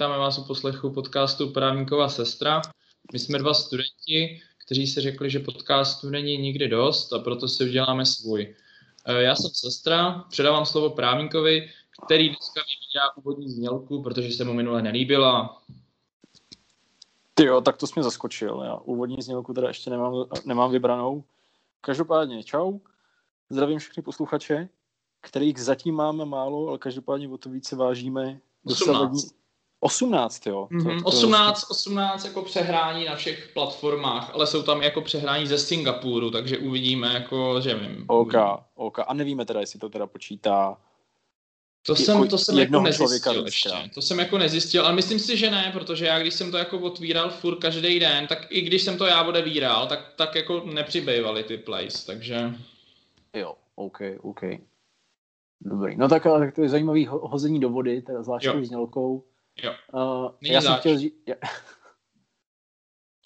vítáme vás u poslechu podcastu Právníková sestra. My jsme dva studenti, kteří si řekli, že podcastu není nikdy dost a proto si uděláme svůj. Eh, já jsem sestra, předávám slovo právníkovi, který dneska vybírá úvodní znělku, protože se mu minule nelíbila. Ty jo, tak to jsi mě zaskočil. Já úvodní znělku teda ještě nemám, nemám vybranou. Každopádně, čau. Zdravím všechny posluchače, kterých zatím máme málo, ale každopádně o to více vážíme. 18. 18, jo. Mm-hmm. To, to 18, 18 jako přehrání na všech platformách, ale jsou tam jako přehrání ze Singapuru, takže uvidíme, jako, že vím. OK, OK. A nevíme teda, jestli to teda počítá to jsem, to jsem jako nezjistil ještě. To jsem jako nezjistil, ale myslím si, že ne, protože já když jsem to jako otvíral furt každý den, tak i když jsem to já odevíral, tak, tak jako nepřibývaly ty plays, takže... Jo, OK, OK. Dobrý, no tak, ale tak to je zajímavý ho- hození do vody, teda zvláštní znělkou. Jo. Uh, já jsem chtěl říct...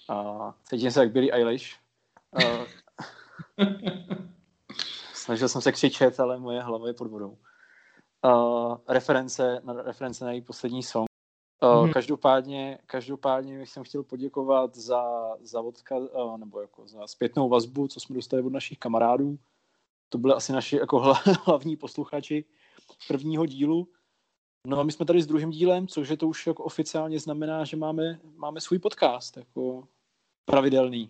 Uh, cítím se jak Billy Eilish. Uh, snažil jsem se křičet, ale moje hlava je pod vodou. Uh, reference, na, reference na její poslední song. Uh, hmm. Každopádně, každopádně jsem chtěl poděkovat za, za odkaz, uh, nebo jako za zpětnou vazbu, co jsme dostali od našich kamarádů. To byly asi naši jako hlavní posluchači prvního dílu. No a my jsme tady s druhým dílem, což je to už jako oficiálně znamená, že máme, máme svůj podcast, jako pravidelný.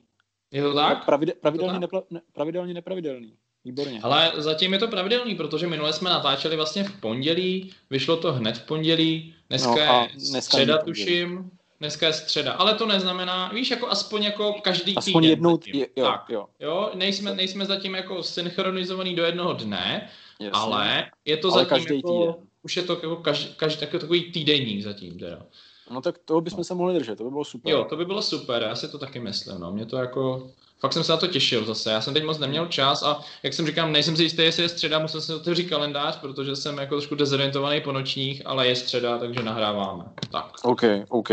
Je to tak? Pravide, pravidelně, nepla, ne, pravidelně nepravidelný. Výborně. Ale zatím je to pravidelný, protože minule jsme natáčeli vlastně v pondělí, vyšlo to hned v pondělí, dneska no je dneska středa tuším, dneska je středa, ale to neznamená, víš, jako aspoň jako každý aspoň týden. jednou, je, jo, tak, jo. jo, nejsme, nejsme zatím jako synchronizovaný do jednoho dne, Jasně. ale je to ale zatím každý jako, týden. Už je to jako každý, každý takový, takový týdenník zatím teda. No tak toho bychom se mohli držet, to by bylo super. Jo, to by bylo super, já si to taky myslím, no, mě to jako, fakt jsem se na to těšil zase. Já jsem teď moc neměl čas a jak jsem říkal, nejsem si jistý, jestli je středa, musel jsem otevřít kalendář, protože jsem jako trošku dezorientovaný po nočních, ale je středa, takže nahráváme. Tak. OK, OK.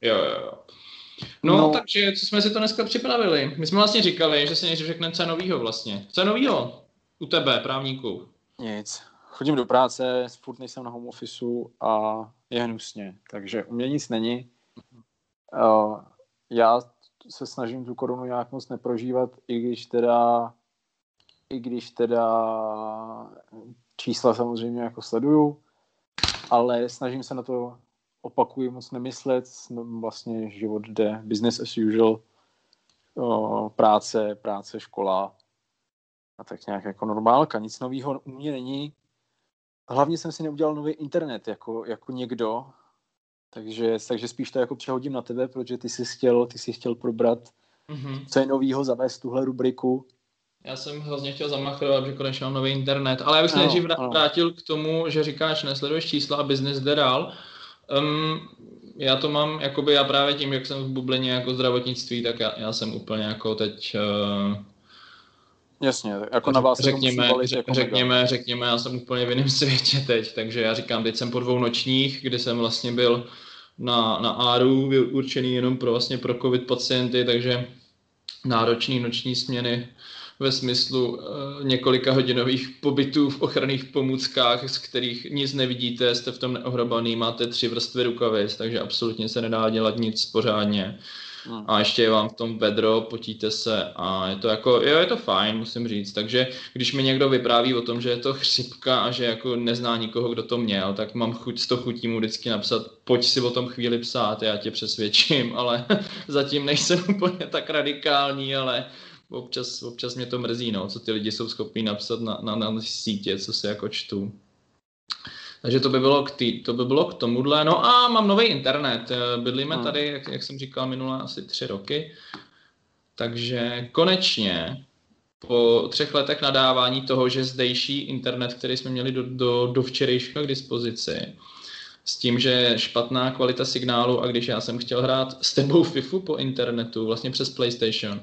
Jo, jo, jo. No, no, takže co jsme si to dneska připravili? My jsme vlastně říkali, že si nejdřív řekneme, co novýho vlastně. Co novýho u tebe, právníku? Nic. Chodím do práce, furt nejsem na home officeu a je hnusně, takže u mě nic není. Uh, já se snažím tu korunu nějak moc neprožívat, i když teda i když teda čísla samozřejmě jako sleduju, ale snažím se na to opakuji moc nemyslet, vlastně život jde business as usual, práce, práce, škola a tak nějak jako normálka, nic nového u mě není. Hlavně jsem si neudělal nový internet jako, jako někdo, takže, takže spíš to jako přehodím na tebe, protože ty jsi chtěl, ty jsi chtěl probrat, mm-hmm. co je novýho, zavést tuhle rubriku. Já jsem hrozně chtěl zamachrovat, že konečně mám nový internet, ale já bych se nejdřív vrátil k tomu, že říkáš, nesleduješ čísla a business jde dál. Um, já to mám, jakoby já právě tím, jak jsem v bublině jako zdravotnictví, tak já, já jsem úplně jako teď... Uh, Jasně, jako na vás řekněme, řek, jako řekněme, řekněme, já jsem úplně v jiném světě teď, takže já říkám, teď jsem po dvou nočních, kdy jsem vlastně byl na, na ARU, určený jenom pro vlastně pro covid pacienty, takže náročný noční směny ve smyslu uh, několika hodinových pobytů v ochranných pomůckách, z kterých nic nevidíte, jste v tom neohrabaný, máte tři vrstvy rukavic, takže absolutně se nedá dělat nic pořádně. Hmm. A ještě je vám v tom vedro, potíte se a je to jako, jo, je to fajn, musím říct. Takže když mi někdo vypráví o tom, že je to chřipka a že jako nezná nikoho, kdo to měl, tak mám chuť z toho chutí mu vždycky napsat, pojď si o tom chvíli psát, já tě přesvědčím, ale zatím nejsem úplně tak radikální, ale občas, občas mě to mrzí, no, co ty lidi jsou schopní napsat na, na, na sítě, co se jako čtu. Takže to by bylo k, tý, to by bylo k tomuhle. No a mám nový internet. Bydlíme hmm. tady, jak, jak jsem říkal, minule asi tři roky. Takže konečně po třech letech nadávání toho, že zdejší internet, který jsme měli do, do, do včerejška k dispozici, s tím, že špatná kvalita signálu a když já jsem chtěl hrát s tebou FIFU po internetu, vlastně přes PlayStation,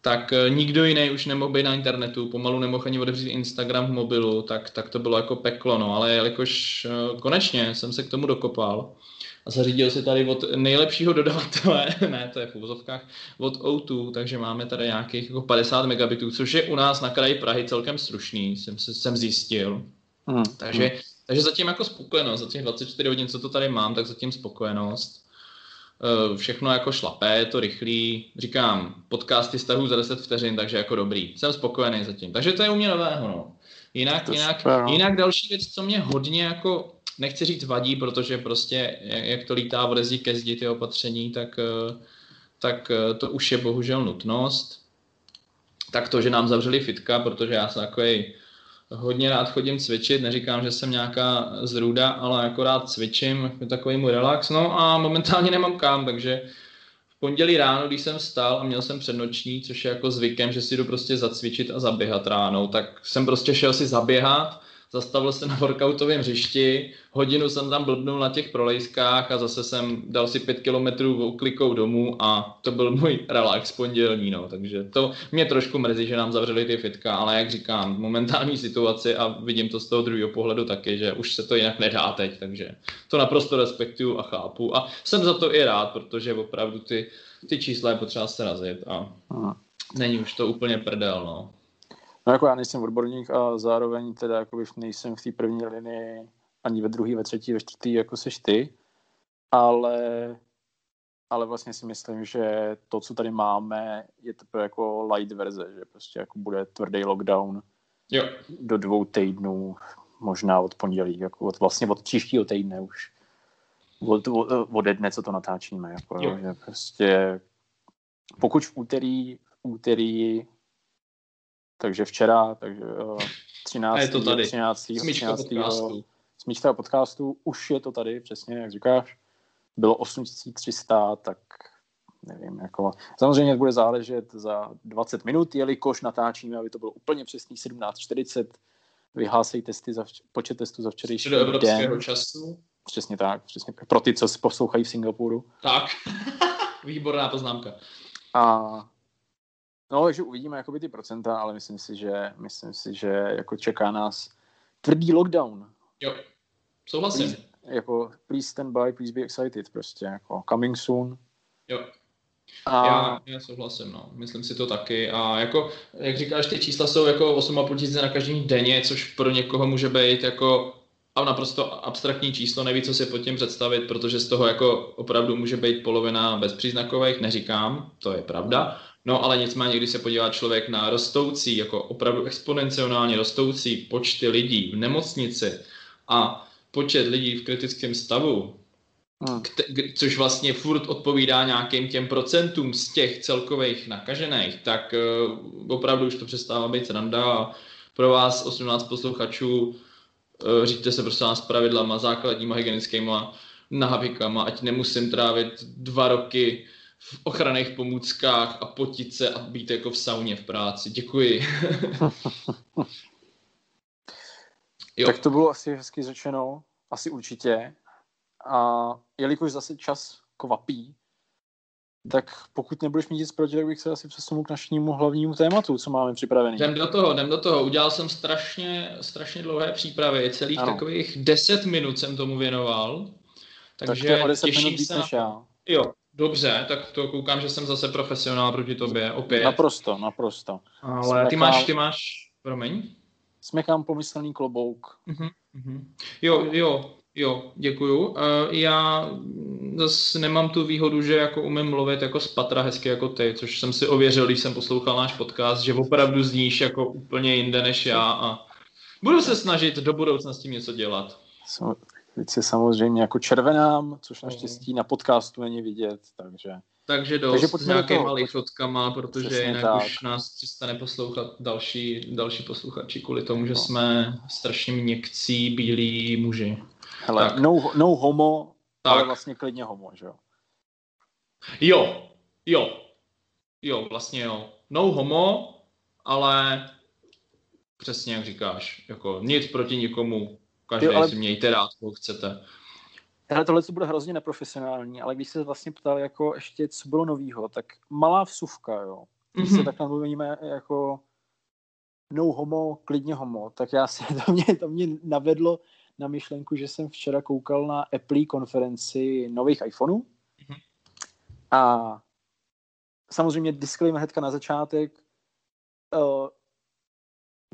tak eh, nikdo jiný už nemohl být na internetu, pomalu nemohl ani otevřít Instagram v mobilu, tak, tak to bylo jako peklo, no, ale jelikož eh, konečně jsem se k tomu dokopal a zařídil si tady od nejlepšího dodavatele, ne, to je v úvozovkách, od O2, takže máme tady nějakých jako 50 megabitů, což je u nás na kraji Prahy celkem slušný, jsem, jsem zjistil. Hmm. Takže Takže zatím jako spokojenost, za těch 24 hodin, co to tady mám, tak zatím spokojenost. Eh, všechno jako šlapé, je to rychlý. Říkám, podcasty stahu za 10 vteřin, takže jako dobrý. Jsem spokojený zatím. Takže to je u mě nového, no. Jinak, jinak, super, no. jinak další věc, co mě hodně jako, nechci říct vadí, protože prostě, jak to lítá v rezi ke zdi ty opatření, tak, eh, tak eh, to už je bohužel nutnost. Tak to, že nám zavřeli fitka, protože já jsem takový hodně rád chodím cvičit, neříkám, že jsem nějaká zrůda, ale jako rád cvičím, je takový můj relax, no a momentálně nemám kam, takže v pondělí ráno, když jsem stal a měl jsem přednoční, což je jako zvykem, že si jdu prostě zacvičit a zaběhat ráno, tak jsem prostě šel si zaběhat, zastavil se na workoutovém hřišti, hodinu jsem tam blbnul na těch prolejskách a zase jsem dal si pět kilometrů klikou domů a to byl můj relax pondělní, no, takže to mě trošku mrzí, že nám zavřeli ty fitka, ale jak říkám, momentální situaci a vidím to z toho druhého pohledu taky, že už se to jinak nedá teď, takže to naprosto respektuju a chápu. A jsem za to i rád, protože opravdu ty, ty čísla je potřeba se razit a není už to úplně prdel, no. No jako já nejsem odborník a zároveň teda jako nejsem v té první linii ani ve druhé, ve třetí, ve čtvrtý, jako seš ty, ale, ale vlastně si myslím, že to, co tady máme, je to jako light verze, že prostě jako bude tvrdý lockdown jo. do dvou týdnů, možná od pondělí, jako od, vlastně od příštího týdne už. Od, od, ode dne, co to natáčíme. Jako, jo. Že prostě pokud v úterý, v úterý takže včera, takže uh, 13. A je to tady. 13. Smíčka 13. podcastu. Smíčka podcastu, už je to tady, přesně, jak říkáš. Bylo 8300, tak nevím, jako... Samozřejmě bude záležet za 20 minut, jelikož natáčíme, aby to bylo úplně přesný 17.40. Vyhlásejí testy za vč- počet testů za včerejší do evropského den. času. Přesně tak, přesně tak. Pro ty, co poslouchají v Singapuru. Tak, výborná poznámka. A No, takže uvidíme jakoby ty procenta, ale myslím si, že, myslím si, že jako čeká nás tvrdý lockdown. Jo, souhlasím. Please, jako please stand by, please be excited prostě, jako coming soon. Jo. A... Já, já souhlasím, no. Myslím si to taky. A jako, jak říkáš, ty čísla jsou jako 8,5 tisíce na každý denně, což pro někoho může být jako a naprosto abstraktní číslo, neví, co si pod tím představit, protože z toho jako opravdu může být polovina bezpříznakových, neříkám, to je pravda, No ale nicméně, když se podívá člověk na rostoucí, jako opravdu exponenciálně rostoucí počty lidí v nemocnici a počet lidí v kritickém stavu, hmm. což vlastně furt odpovídá nějakým těm procentům z těch celkových nakažených, tak uh, opravdu už to přestává být sranda a pro vás 18 posluchačů říďte se prostě s pravidlama základníma hygienickýma návykama, ať nemusím trávit dva roky v ochranných pomůckách a potit se a být jako v sauně v práci. Děkuji. jo. Tak to bylo asi hezky řečeno, asi určitě. A jelikož zase čas kvapí, tak pokud nebudeš mít nic proti, tak bych se asi přesunul k našemu hlavnímu tématu, co máme připravený. Jdem do toho, jdem do toho. Udělal jsem strašně, strašně dlouhé přípravy, celých ano. takových 10 minut jsem tomu věnoval. Takže tak to je o 10 minut víc než já. Jo, Dobře, tak to koukám, že jsem zase profesionál proti tobě, opět. Naprosto, naprosto. Ale Smekám, ty máš, ty máš, promiň? Smekám pomyslný klobouk. Uh-huh, uh-huh. Jo, jo, jo, děkuju. Uh, já zase nemám tu výhodu, že jako umím mluvit jako z patra hezky jako ty, což jsem si ověřil, když jsem poslouchal náš podcast, že opravdu zníš jako úplně jinde než já a budu se snažit do budoucna s tím něco dělat. Teď se samozřejmě jako červenám, což naštěstí na podcastu není vidět, takže... Takže dost takže s nějakýma lichotkama, protože Přesně jinak tak. už nás přestane poslouchat další, další posluchači kvůli tomu, že no. jsme strašně měkcí, bílí muži. Hele, tak. no, no homo, tak. ale vlastně klidně homo, že jo? Jo, jo, jo, vlastně jo. No homo, ale přesně jak říkáš, jako nic proti nikomu, Každý jo, ale... si mějte rád, koho chcete. Hele, tohle co bude hrozně neprofesionální, ale když se vlastně ptal jako ještě, co bylo novýho, tak malá vsuvka, jo. Když mm-hmm. se takhle mluvíme jako no homo, klidně homo, tak já si, to mě, to mě navedlo na myšlenku, že jsem včera koukal na Apple konferenci nových iPhoneů mm-hmm. a samozřejmě disclaimer hnedka na začátek, uh,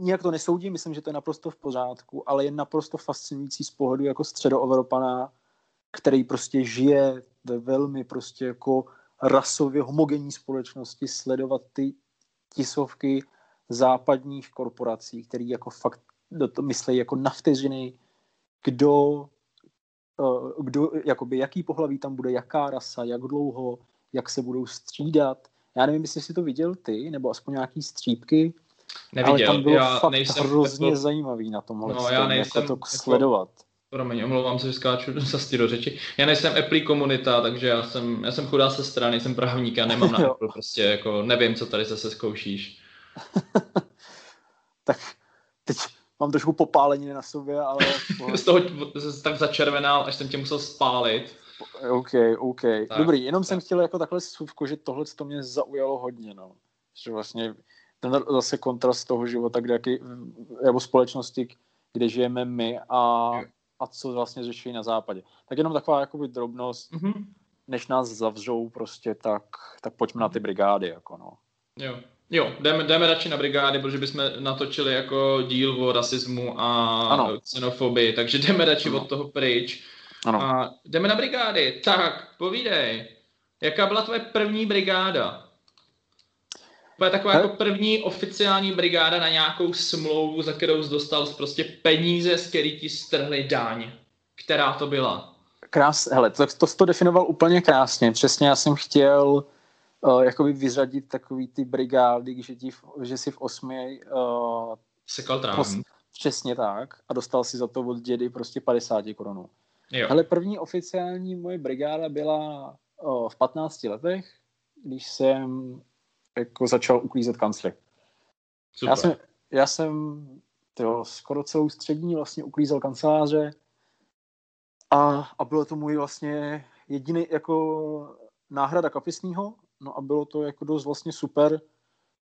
nijak to nesoudím, myslím, že to je naprosto v pořádku, ale je naprosto fascinující z pohledu jako středoevropana, který prostě žije ve velmi prostě jako rasově homogenní společnosti, sledovat ty tisovky západních korporací, které jako fakt do to myslí jako na vteřiny, kdo, eh, kdo, jakoby, jaký pohlaví tam bude, jaká rasa, jak dlouho, jak se budou střídat. Já nevím, jestli jsi to viděl ty, nebo aspoň nějaký střípky, Neviděl. ale tam bylo já fakt nejsem, hrozně jako, zajímavý na tomhle, No, já jako nejsem to jako- sledovat. Promiň, omlouvám se, že skáču zase do řeči. Já nejsem Apple komunita, takže já jsem, já jsem chudá sestra, nejsem právník, já nemám na. Apple, prostě jako nevím, co tady zase zkoušíš. tak mám trošku popáleniny na sobě, ale Z toho tak začervenal, až jsem tě musel spálit. OK, OK. Tak, Dobrý, jenom jsem tak. chtěl jako takhle suvku, že tohle to mě zaujalo hodně, no. Že vlastně ten zase kontrast toho života, kde jaký, nebo společnosti, kde žijeme my a, a co vlastně řeší na západě. Tak jenom taková jakoby drobnost, Mhm. než nás zavřou prostě, tak, tak pojďme na ty brigády, jako no. Jo. Jo, jdeme, jdeme radši na brigády, protože bychom natočili jako díl o rasismu a Ano. xenofobii, takže jdeme radši Ano. od toho pryč. Ano. A jdeme na brigády. Tak, povídej. Jaká byla tvoje první brigáda? To je taková He- jako první oficiální brigáda na nějakou smlouvu, za kterou jsi dostal prostě peníze, z který ti strhli daň. Která to byla? Krás, hele, to, to to definoval úplně krásně. Přesně já jsem chtěl uh, jakoby vyřadit takový ty brigády, že, ti, v- že si v osmi uh, Sekal Pos- trávník. Přesně tak. A dostal si za to od dědy prostě 50 korunů. Jo. Ale první oficiální moje brigáda byla o, v 15 letech, když jsem jako začal uklízet kancly. Super. Já jsem, já jsem tyjo, skoro celou střední vlastně uklízel kanceláře a, a bylo to můj vlastně jediný jako náhrada kapesního, no a bylo to jako dost vlastně super,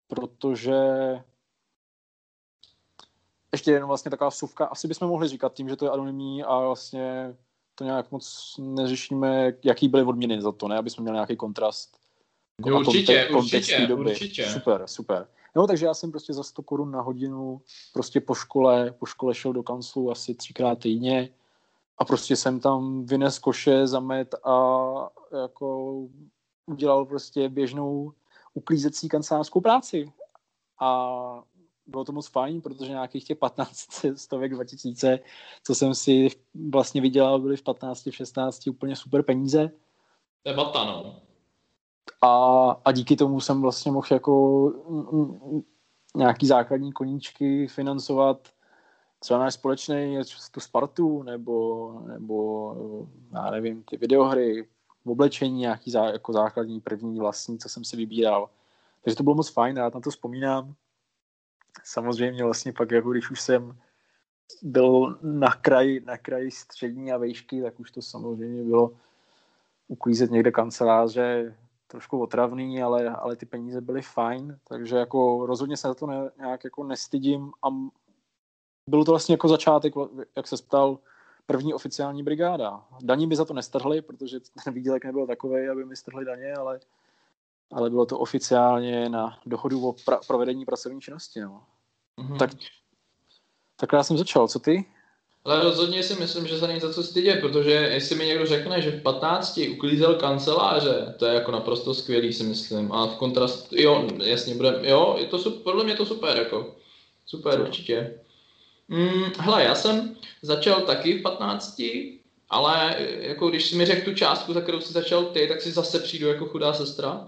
protože ještě jenom vlastně taková vsuvka, asi bychom mohli říkat tím, že to je anonymní a vlastně to nějak moc neřešíme, jaký byly odměny za to, ne, aby jsme měli nějaký kontrast. Jo, a určitě, konte- kontext určitě, určitě. Super, super. No, takže já jsem prostě za 100 korun na hodinu prostě po škole, po škole šel do kanclu asi třikrát týdně a prostě jsem tam vynes koše, zamet a jako udělal prostě běžnou uklízecí kancelářskou práci. A bylo to moc fajn, protože nějakých těch 15 stovek 2000, co jsem si vlastně vydělal, byly v 15, v 16 úplně super peníze. Debata, no. A, a díky tomu jsem vlastně mohl jako mm, mm, nějaký základní koníčky financovat třeba náš společný tu Spartu nebo, nebo já nevím, ty videohry, oblečení nějaký zá, jako základní první vlastní, co jsem si vybíral. Takže to bylo moc fajn, rád na to vzpomínám. Samozřejmě vlastně pak, jako když už jsem byl na kraji, na kraji střední a vejšky, tak už to samozřejmě bylo uklízet někde kanceláře, trošku otravný, ale, ale ty peníze byly fajn, takže jako rozhodně se za to ne, nějak jako nestydím a byl to vlastně jako začátek, jak se ptal, první oficiální brigáda. Daní by za to nestrhli, protože ten výdělek nebyl takový, aby mi strhli daně, ale, ale bylo to oficiálně na dohodu o pra- provedení pracovní činnosti. No. Mhm. Tak, tak já jsem začal, co ty? Ale rozhodně si myslím, že se není za co stydět, protože jestli mi někdo řekne, že v 15 uklízel kanceláře, to je jako naprosto skvělý, si myslím. A v kontrast, jo, jasně, bude, jo, je to super, podle mě to super, jako. Super, určitě. Mm, hele, já jsem začal taky v 15, ale jako když jsi mi řekl tu částku, za kterou jsi začal ty, tak si zase přijdu jako chudá sestra.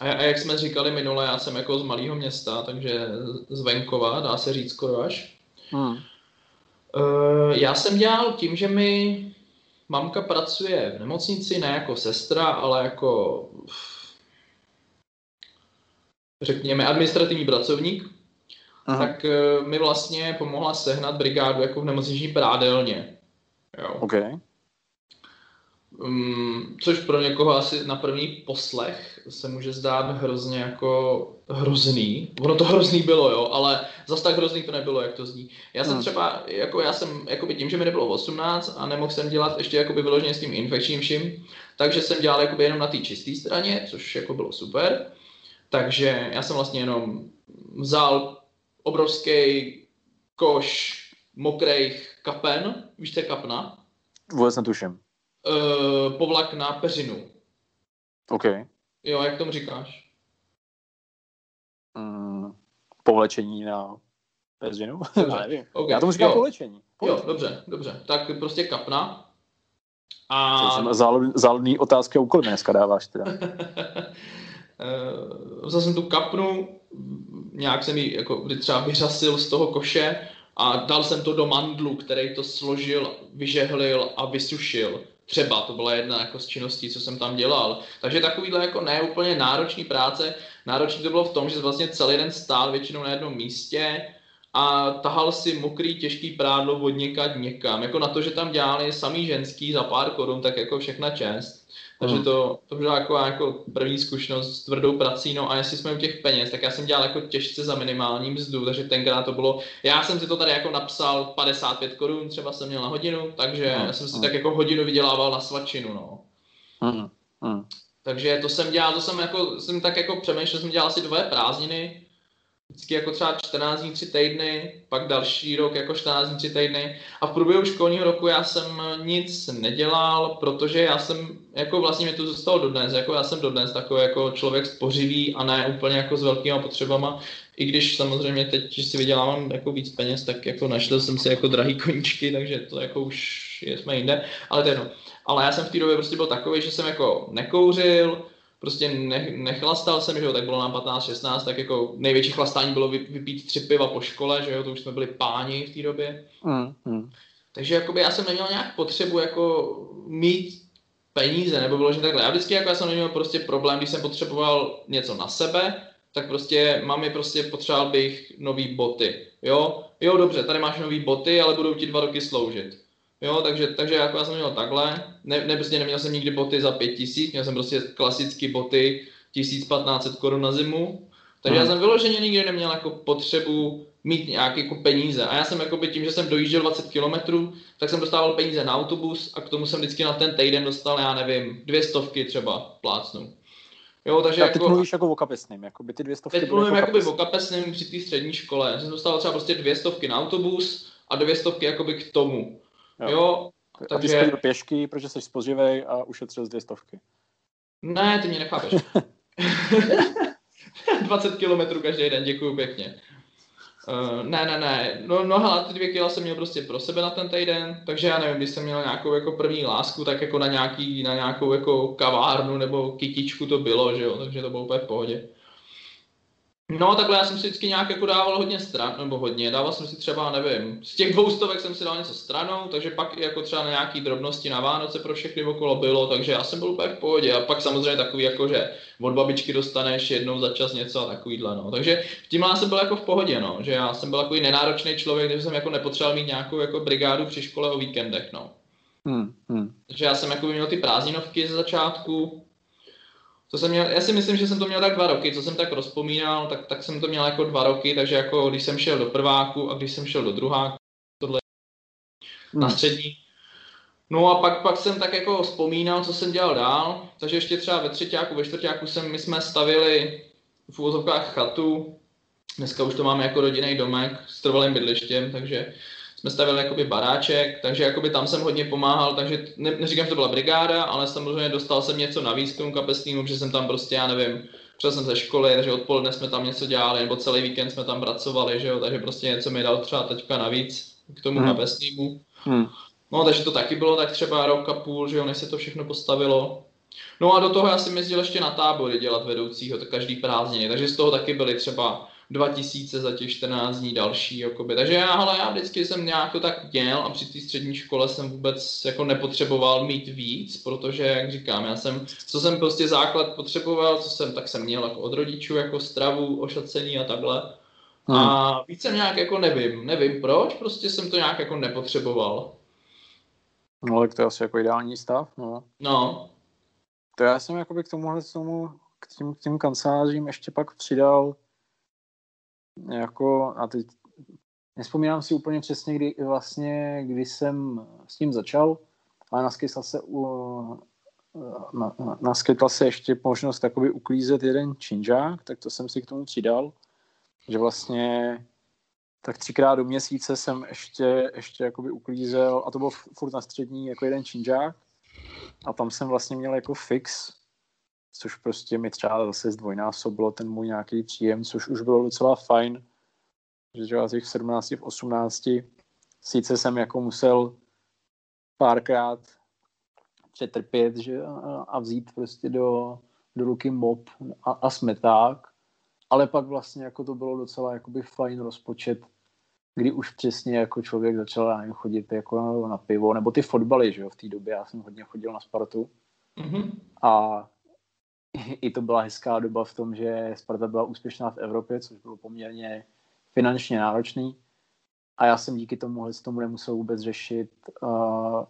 A, a jak jsme říkali minule, já jsem jako z malého města, takže z venkova, dá se říct skoro až. Hmm. Uh, já jsem dělal tím, že mi mamka pracuje v nemocnici, ne jako sestra, ale jako řekněme administrativní pracovník, Aha. tak uh, mi vlastně pomohla sehnat brigádu jako v nemocniční prádelně. Jo. OK. Um, což pro někoho asi na první poslech se může zdát hrozně jako hrozný. Ono to hrozný bylo, jo, ale zas tak hrozný to nebylo, jak to zní. Já jsem Hmm. třeba, jako já jsem, jakoby tím, že mi nebylo 18 a nemohl jsem dělat ještě jakoby vyloženě s tím infekčním vším, takže jsem dělal jakoby jenom na té čisté straně, což jako bylo super. Takže já jsem vlastně jenom vzal obrovský koš mokrých kapen, víš, co je kapna? Vůbec netuším. Uh, povlak na peřinu. OK. Jo, jak tomu říkáš? Mm, povlečení na peřinu? Dobře. nevím. Okay. Já tomu říkám jo. povlečení. Jo, dobře, dobře. Tak prostě kapna. A A... Záludný otázky a úkoly dneska dáváš teda. Eh, vzal jsem tu kapnu, nějak jsem ji jako třeba vyřasil z toho koše a dal jsem to do mandlu, který to složil, vyžehlil a vysušil. Třeba to byla jedna jako z činností, co jsem tam dělal. Takže takovýhle jako ne úplně náročný práce. Náročný to bylo v tom, že vlastně celý den stál většinou na jednom místě a tahal si mokrý těžký prádlo od někať někam. Jako na to, že tam dělali samý ženský za pár korun, tak jako všechna čest. Takže Hmm. to, to byla jako, jako první zkušenost s tvrdou prací. No a jestli jsme u těch peněz, tak já jsem dělal jako těžce za minimální mzdu, takže tenkrát to bylo, já jsem si to tady jako napsal 55 korun, třeba jsem měl na hodinu, takže Hmm. já jsem si Hmm. tak jako hodinu vydělával na svačinu, no. Mm, mm. Takže to jsem dělal, to jsem jako, jsem tak jako přemýšlel, jsem dělal asi dvě prázdniny, vždycky jako třeba 14 dní, 3 týdny, pak další rok jako 14 dní, 3 týdny a v průběhu školního roku já jsem nic nedělal, protože já jsem, jako vlastně mě to zůstalo dodnes, jako já jsem dodnes takový jako člověk spořivý a ne úplně jako s velkýma potřebama, i když samozřejmě teď, že si vydělávám jako víc peněz, tak jako našel jsem si jako drahý koníčky, takže to jako už je, jsme jinde, ale to je jedno. Ale já jsem v té době prostě byl takový, že jsem jako nekouřil, prostě ne, nechlastal jsem, že jo, tak bylo nám 15-16, tak jako největší chlastání bylo vy, vypít tři piva po škole, že jo, to už jsme byli páni v té době. Mm, mm. Takže jakoby já jsem neměl nějak potřebu jako mít peníze, nebo bylo, že takhle. Já vždycky jako já jsem neměl prostě problém, když jsem potřeboval něco na sebe, tak prostě mami prostě potřeboval bych nový boty. Jo, jo dobře, tady máš nový boty, ale budou ti dva roky sloužit. Jo, takže, takže jako já jsem měl takhle, ne, ne, prostě neměl jsem nikdy boty za pět tisíc, měl jsem prostě klasické boty 1500 korun na zimu, takže Hmm. já jsem vyloženě nikdy neměl jako potřebu mít nějaké jako peníze. A já jsem jako tím, že jsem dojížděl 20 kilometrů, tak jsem dostával peníze na autobus a k tomu jsem vždycky na ten týden dostal, já nevím, dvě stovky třeba plácnu. Jo, takže teď jako, mluvíš jako o kapesným, jako by ty dvě stovky teď mluvím jako o kapesném při té střední škole. Já jsem dostal třeba prostě dvě stovky na autobus a dvě stovky jakoby k tomu. Jo. Jo, takže- chodil pěšky, protože jsi spořivej a ušetřil z dvě stovky. ne, ty mě nechápeš. 20 kilometrů každý den, děkuju pěkně. Uh, ne, ne, ne, no, no hele, ty dvě kila jsem měl prostě pro sebe na ten týden, takže já nevím, když jsem měl nějakou jako první lásku, tak jako na, nějaký, na nějakou jako kavárnu nebo kytičku to bylo, že jo, takže to bylo úplně v pohodě. No takhle já jsem si vždycky nějak jako dával hodně stran, nebo hodně, dával jsem si třeba, nevím, z těch dvou stovek jsem si dal něco stranou, takže pak jako třeba na nějaký drobnosti na Vánoce pro všechny okolo bylo, takže já jsem byl úplně v pohodě a pak samozřejmě takový jako, že od babičky dostaneš jednou za čas něco a takovýhle, no. Takže v tím já jsem byl jako v pohodě, no, že já jsem byl takový nenáročný člověk, že jsem jako nepotřeboval mít nějakou jako brigádu při škole o víkendech, no. Hmm, hmm. Takže já jsem jako měl ty prázdninovky ze začátku, to jsem měl, já si myslím, že jsem to měl tak dva roky, co jsem tak rozpomínal, tak, tak jsem to měl jako dva roky, takže jako když jsem šel do prváku a když jsem šel do druháku, tohle na střední. No a pak, pak jsem tak jako vzpomínal, co jsem dělal dál, takže ještě třeba ve třetíku, ve čtvrtíku jsem, my jsme stavili v úvozovkách chatu, dneska už to máme jako rodinný domek s trvalým bydlištěm, takže jsme stavili jakoby baráček, takže jakoby tam jsem hodně pomáhal, takže ne, neříkám, že to byla brigáda, ale samozřejmě dostal jsem něco navíc k tomu kapesnímu, protože jsem tam prostě, já nevím, přišel jsem ze školy, takže odpoledne jsme tam něco dělali, nebo celý víkend jsme tam pracovali, že jo, takže prostě něco mi dal třeba teďka navíc k tomu Hmm. kapesnímu. Hmm. No, takže to taky bylo tak třeba rok a půl, že jo, než se to všechno postavilo. No a do toho já jsem jezdil ještě na tábory dělat vedoucího, tak každý prázdniny, takže z toho taky byly třeba 2000 za těch 14 dní další, jakoby. Takže já, ale já vždycky jsem nějak to tak měl a při té střední škole jsem vůbec jako nepotřeboval mít víc, protože, jak říkám, já jsem, co jsem prostě základ potřeboval, co jsem, tak jsem měl jako od rodičů, jako stravu, ošacení a takhle. Hmm. A víc jsem nějak jako nevím, nevím proč, prostě jsem to nějak jako nepotřeboval. No, ale to je asi jako ideální stav, no. No, To já jsem jakoby k tomuhle tomu, k tím, k tím kancelářím ještě pak přidal jako, a teď nespomínám si úplně přesně, kdy vlastně, kdy jsem s tím začal, ale naskytla se, u, na, na, naskytla se ještě možnost takoby uklízet jeden činžák, tak to jsem si k tomu přidal, že vlastně tak třikrát do měsíce jsem ještě, ještě jakoby uklízel, a to bylo furt na střední jako jeden činžák, a tam jsem vlastně měl jako fix, což prostě mi třeba zase zdvojnásobilo ten můj nějaký příjem, což už bylo docela fajn, že třeba těch v 17, v 18, sice jsem jako musel párkrát přetrpět že, a vzít prostě do, do ruky mop a, a smeták, ale pak vlastně jako to bylo docela jakoby fajn rozpočet, kdy už přesně jako člověk začal nevím, chodit jako na pivo, nebo ty fotbaly, že jo, v té době já jsem hodně chodil na Spartu mm-hmm. a i to byla hezká doba v tom, že Sparta byla úspěšná v Evropě, což bylo poměrně finančně náročný a já jsem díky tomu tomu nemusel vůbec řešit uh,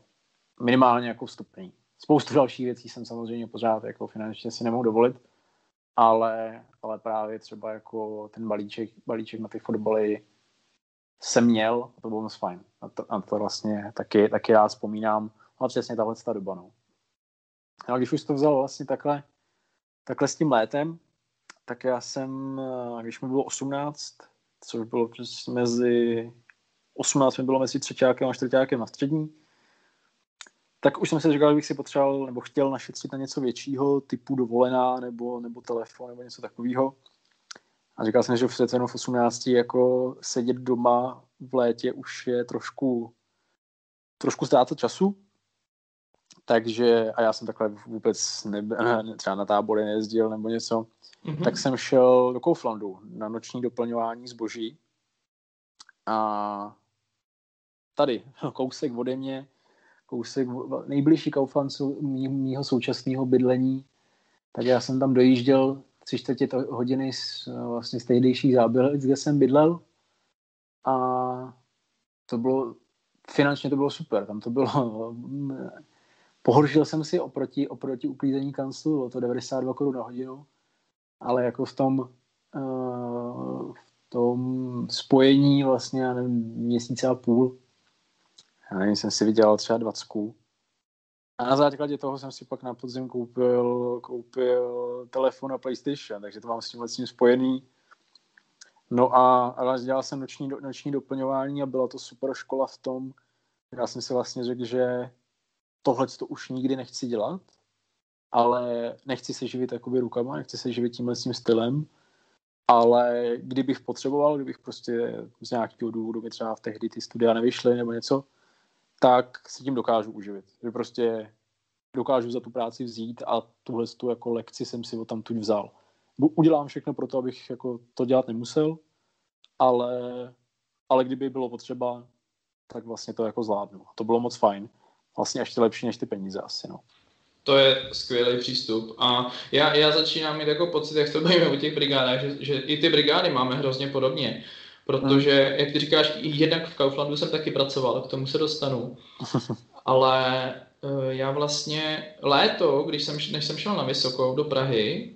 minimálně jako vstupný. Spoustu dalších věcí jsem samozřejmě pořád jako finančně si nemohl dovolit, ale, ale právě třeba jako ten balíček, balíček na ty fotbaly jsem měl a to bylo moc fajn. A to, a to vlastně taky, taky rád vzpomínám. A přesně tahle ta doba, no. A když už to vzal vlastně takhle, takhle s tím létem, tak já jsem, když mi bylo 18, což bylo přes mezi 18 mi bylo mezi třetíákem a čtvrtíákem na střední, tak už jsem si říkal, že bych si potřeboval nebo chtěl našetřit na něco většího, typu dovolená nebo, nebo telefon nebo něco takového. A říkal jsem, že v přece v 18 jako sedět doma v létě už je trošku, trošku ztrácet času. Takže, a já jsem takhle vůbec ne, třeba na tábory nejezdil nebo něco, mm-hmm. tak jsem šel do Kauflandu na noční doplňování zboží. A tady, kousek ode mě, kousek, nejbližší Kaufland mý, mýho současného bydlení, tak já jsem tam dojížděl tři čtvrtě hodiny z, vlastně z tehdejších zábělec, kde jsem bydlel a to bylo, finančně to bylo super, tam to bylo, pohoršil jsem si oproti, oproti uklízení kanclu, bylo to 92 korun na hodinu, ale jako v tom, uh, v tom spojení vlastně, já nevím, měsíce a půl, já nevím, jsem si vydělal třeba 20 a na základě toho jsem si pak na podzim koupil, koupil telefon a PlayStation, takže to mám s tím, tím spojený. No a, a dělal jsem noční, noční doplňování a byla to super škola v tom, já jsem si vlastně řekl, že tohle to už nikdy nechci dělat, ale nechci se živit jakoby rukama, nechci se živit tímhle tím stylem, ale kdybych potřeboval, kdybych prostě z nějakého důvodu mi třeba v tehdy ty studia nevyšly nebo něco, tak si tím dokážu uživit. Že prostě dokážu za tu práci vzít a tuhle tu jako lekci jsem si tam tu vzal. Udělám všechno pro to, abych jako to dělat nemusel, ale, ale kdyby bylo potřeba, tak vlastně to jako zvládnu. To bylo moc fajn. Vlastně ještě lepší než ty peníze asi, no. To je skvělý přístup. A já, já začínám mít jako pocit, jak to bavíme o těch brigádách, že, že i ty brigády máme hrozně podobně. Protože, hmm. jak ty říkáš, jednak v Kauflandu jsem taky pracoval, k tomu se dostanu. Ale uh, já vlastně léto, když jsem, než jsem šel na Vysokou do Prahy,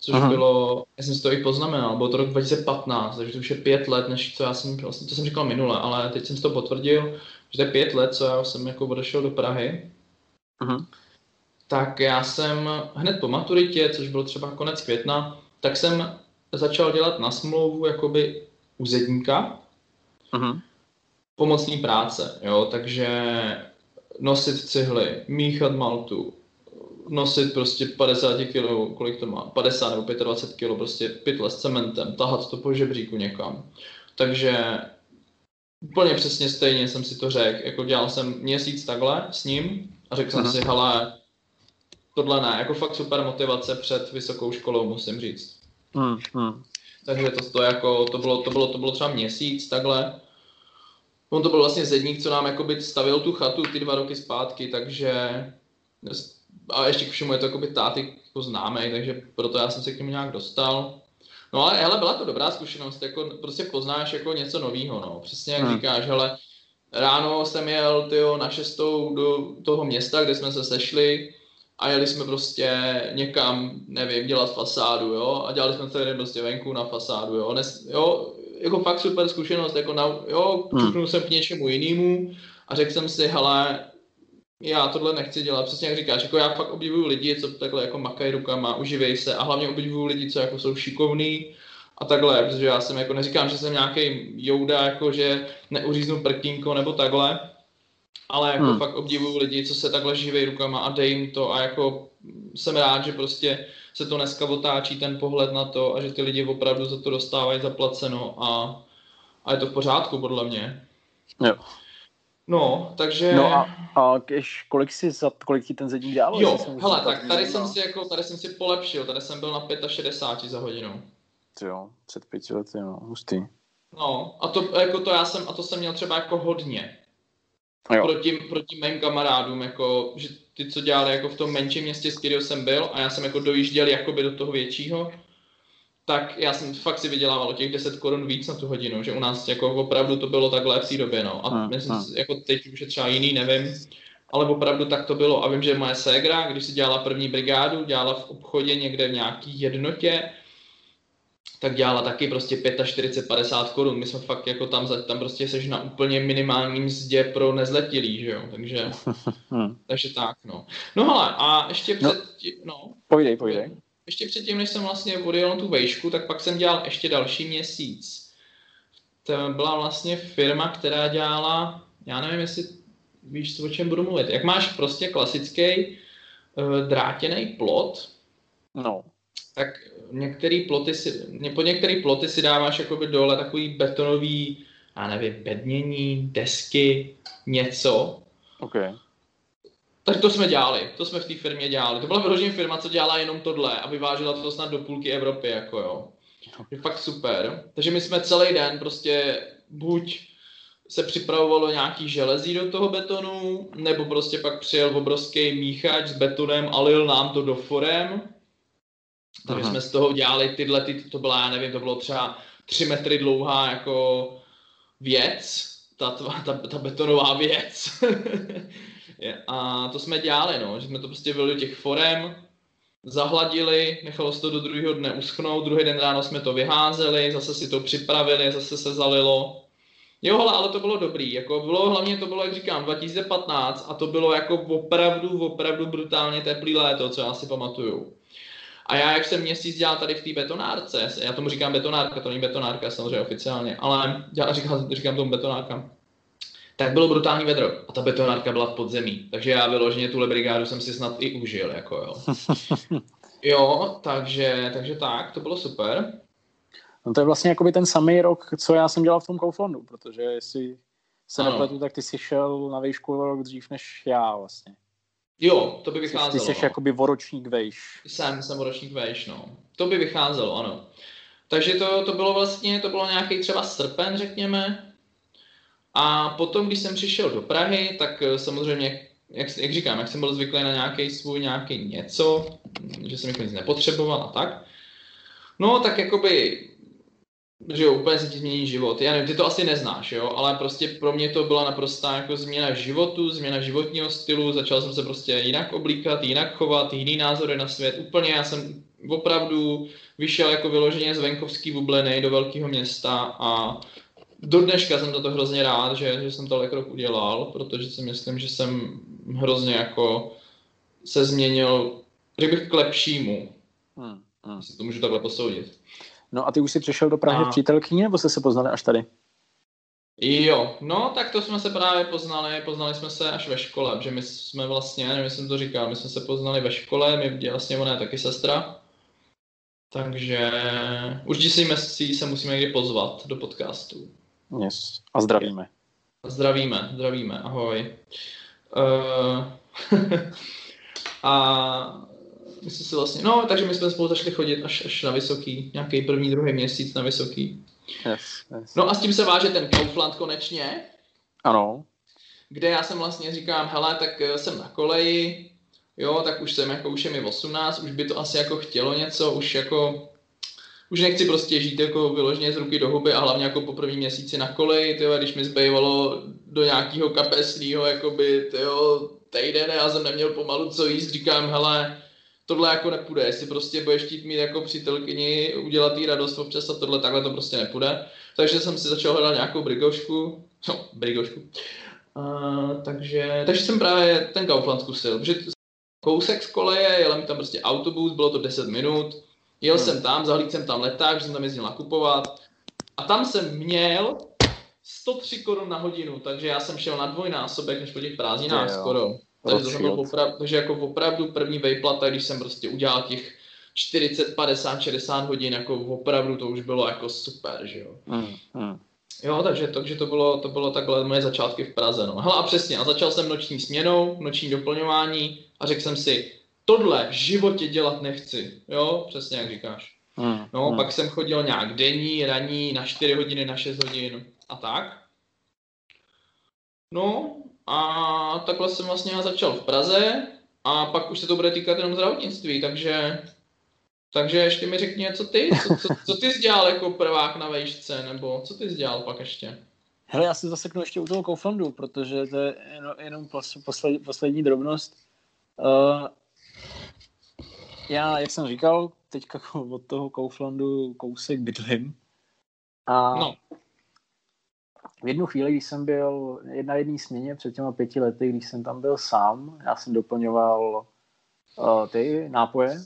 což Aha. bylo, já jsem si to i poznamenal, bylo to rok 2015, takže to už je pět let, než co já jsem, vlastně to jsem říkal minule, ale teď jsem si to potvrdil, že to je pět let, co já jsem jako odešel do Prahy. Aha. Tak já jsem hned po maturitě, což bylo třeba konec května, tak jsem začal dělat na smlouvu jakoby úředníka, uh-huh. pomocní práce, jo, takže nosit cihly, míchat maltu, nosit prostě 50 kg, kolik to má, 50 nebo 25 kg, prostě pytle s cementem, tahat to po žebříku někam. Takže úplně přesně stejně jsem si to řekl, jako dělal jsem měsíc takhle s ním a řekl jsem si, hele, tohle ne, jako fakt super motivace před vysokou školou, musím říct. Uh-huh takže to, to, jako, to, bylo, to, bylo, to bylo třeba měsíc takhle. On to byl vlastně zedník, co nám jakoby stavil tu chatu ty dva roky zpátky, takže a ještě k všemu je to jakoby táty jako známý, takže proto já jsem se k němu nějak dostal. No ale hele, byla to dobrá zkušenost, jako prostě poznáš jako něco nového, no. Přesně jak hmm. říkáš, ale ráno jsem jel tyjo, na šestou do toho města, kde jsme se sešli, a jeli jsme prostě někam, nevím, dělat fasádu, jo, a dělali jsme celý den prostě venku na fasádu, jo, Nes, jo, jako fakt super zkušenost, jako na, jo, hmm. jsem k něčemu jinému a řekl jsem si, hele, já tohle nechci dělat, přesně jak říkáš, jako já fakt obdivuju lidi, co takhle jako makají rukama, uživej se a hlavně obdivuju lidi, co jako jsou šikovní a takhle, protože já jsem jako neříkám, že jsem nějaký jouda, jako že neuříznu prkínko nebo takhle, ale jako hmm. fakt obdivuju lidi, co se takhle živí rukama a dej jim to a jako jsem rád, že prostě se to dneska otáčí ten pohled na to a že ty lidi opravdu za to dostávají zaplaceno a, a je to v pořádku podle mě. Jo. No, takže... No a, a kež, kolik, jsi za, kolik ti ten zedník dával? Jo, hele, tak tady jsem, si jako, tady jsem si polepšil, tady jsem byl na 65 za hodinu. Jo, před pěti lety, no, hustý. No, a to, jako to já jsem, a to jsem měl třeba jako hodně. Jo. Proti, proti mým kamarádům, jako, že ty, co dělali jako v tom menším městě, z kterého jsem byl, a já jsem jako dojížděl jakoby do toho většího, tak já jsem fakt si vydělával o těch 10 korun víc na tu hodinu, že u nás jako opravdu to bylo takhle v té době, no. A Hmm, myslím, hmm. jako teď už je třeba jiný, nevím, ale opravdu tak to bylo. A vím, že moje ségra, když si dělala první brigádu, dělala v obchodě někde v nějaký jednotě, tak dělala taky prostě 45-50 korun. My jsme fakt jako tam, tam prostě seš na úplně minimálním mzdě pro nezletilý, že jo, takže, Hm. takže tak, no. No hele, a ještě No. před, no, Pojdej, pojdej. Ještě předtím, než jsem vlastně odjel na tu vejšku, tak pak jsem dělal ještě další měsíc. To byla vlastně firma, která dělala, já nevím, jestli víš, o čem budu mluvit. Jak máš prostě klasický uh, drátěný plot, No. tak některý ploty si, pod některý ploty si dáváš jakoby dole takový betonový, já nevím, bednění, desky, něco. OK. Tak to jsme dělali, to jsme v té firmě dělali. To byla vyloženě firma, co dělala jenom tohle a vyvážela to snad do půlky Evropy, jako jo. Je fakt super. Takže my jsme celý den prostě buď se připravovalo nějaký železí do toho betonu, nebo prostě pak přijel obrovský míchač s betonem a lil nám to do forem. Takže Aha. jsme z toho dělali tyhle, ty, to byla, já nevím, to bylo třeba 3 metry dlouhá jako věc, ta, ta, ta, ta betonová věc. A to jsme dělali, no, že jsme to prostě vyli do těch forem, zahladili, nechalo se to do druhého dne uschnout, druhý den ráno jsme to vyházeli, zase si to připravili, zase se zalilo. Jo, hele, ale to bylo dobrý, jako bylo, hlavně to bylo, jak říkám, 2015 a to bylo jako opravdu, opravdu brutálně teplý léto, co já si pamatuju. A já, jak jsem měsíc dělal tady v té betonárce, já tomu říkám betonárka, to není betonárka samozřejmě oficiálně, ale já říkám, říkám tomu betonárka, tak bylo brutální vedro a ta betonárka byla v podzemí, takže já vyloženě tuhle brigádu jsem si snad i užil, jako jo. Jo, takže, takže tak, to bylo super. No to je vlastně jakoby ten samý rok, co já jsem dělal v tom Kauflandu, protože jestli se Ano. nepletu, tak ty jsi šel na výšku rok dřív než já vlastně. Jo, to by Ty, vycházelo. ty jsi no. jakoby o ročník vejš. Jsem, jsem ročník vejš, no. To by vycházelo, ano. Takže to, to bylo vlastně, to bylo nějaký třeba srpen, řekněme. A potom, když jsem přišel do Prahy, tak eh, samozřejmě, jak, jak říkám, jak jsem byl zvyklý na nějaký svůj nějaký něco, že jsem jako nic nepotřeboval a tak. No, tak jakoby, že jo, úplně se ti změní život. Já nevím, ty to asi neznáš, jo, ale prostě pro mě to byla naprostá jako změna životu, změna životního stylu, začal jsem se prostě jinak oblíkat, jinak chovat, jiný názory na svět. Úplně já jsem opravdu vyšel jako vyloženě z venkovský bubliny do velkého města a do dneška jsem za to hrozně rád, že, že jsem tohle krok udělal, protože si myslím, že jsem hrozně jako se změnil, řekl bych, k lepšímu, Hmm. Hmm. jestli to můžu takhle posoudit. No a ty už jsi přišel do Prahy A- v přítelkyni, nebo jste se poznali až tady? Jo, no tak to jsme se právě poznali, poznali jsme se až ve škole, že my jsme vlastně, nevím, jestli jsem to říkal, my jsme se poznali ve škole, my vlastně ona je taky sestra, takže určitě si si se musíme někdy pozvat do podcastu. Yes. A zdravíme. Zdravíme, zdravíme, ahoj. Uh, a my jsme si vlastně, no takže my jsme spolu začali chodit až, až na vysoký, nějaký první, druhý měsíc na vysoký. Yes, yes. No a s tím se váže ten Kaufland konečně, Ano. kde já jsem vlastně říkám, hele, tak eh, jsem na koleji, jo, tak už jsem jako, už je mi 18, už by to asi jako chtělo něco, už jako, už nechci prostě žít jako vyloženě z ruky do huby a hlavně jako po první měsíci na koleji, tyjo, když mi zbývalo do nějakého kapesního, jakoby, tyjo, týden, já jsem neměl pomalu co jíst, říkám, hele, tohle jako nepůjde, jestli prostě budeš chtít mít jako přítelkyni, udělat jí radost občas a tohle takhle to prostě nepůjde. Takže jsem si začal hledat nějakou brigošku, no, brigošku, Uh, takže, takže jsem právě ten Kaufland zkusil, protože kousek z koleje, jel mi tam prostě autobus, bylo to 10 minut, Jel hmm. jsem tam, zahlídl jsem tam leták, že jsem tam jezdil nakupovat a tam jsem měl 103 korun na hodinu, takže já jsem šel na dvojnásobek než po těch prázdninách skoro. Takže, to byl opravdu, takže jako opravdu první vejplata, když jsem prostě udělal těch 40, 50, 60 hodin, jako opravdu to už bylo jako super, že jo. Mm, mm. Jo, takže, takže to, bylo, to bylo takhle moje začátky v Praze. No. Hele, a přesně, a začal jsem noční směnou, noční doplňování a řekl jsem si, tohle v životě dělat nechci. Jo, přesně jak říkáš. Mm, no, mm. pak jsem chodil nějak denní, ranní, na 4 hodiny, na 6 hodin a tak. No, a takhle jsem vlastně začal v Praze a pak už se to bude týkat jenom zdravotnictví, takže takže ještě mi řekni, co ty, co, co, co ty jsi dělal jako prvák na vejšce, nebo co ty jsi dělal pak ještě? Hele, já si zaseknu ještě u toho Kauflandu, protože to je jenom, jenom poslední, poslední drobnost. Uh, já, jak jsem říkal, teďka od toho Kauflandu kousek bydlím. A no. v jednu chvíli, když jsem byl na jedné směně před těma pěti lety, když jsem tam byl sám, já jsem doplňoval uh, ty nápoje,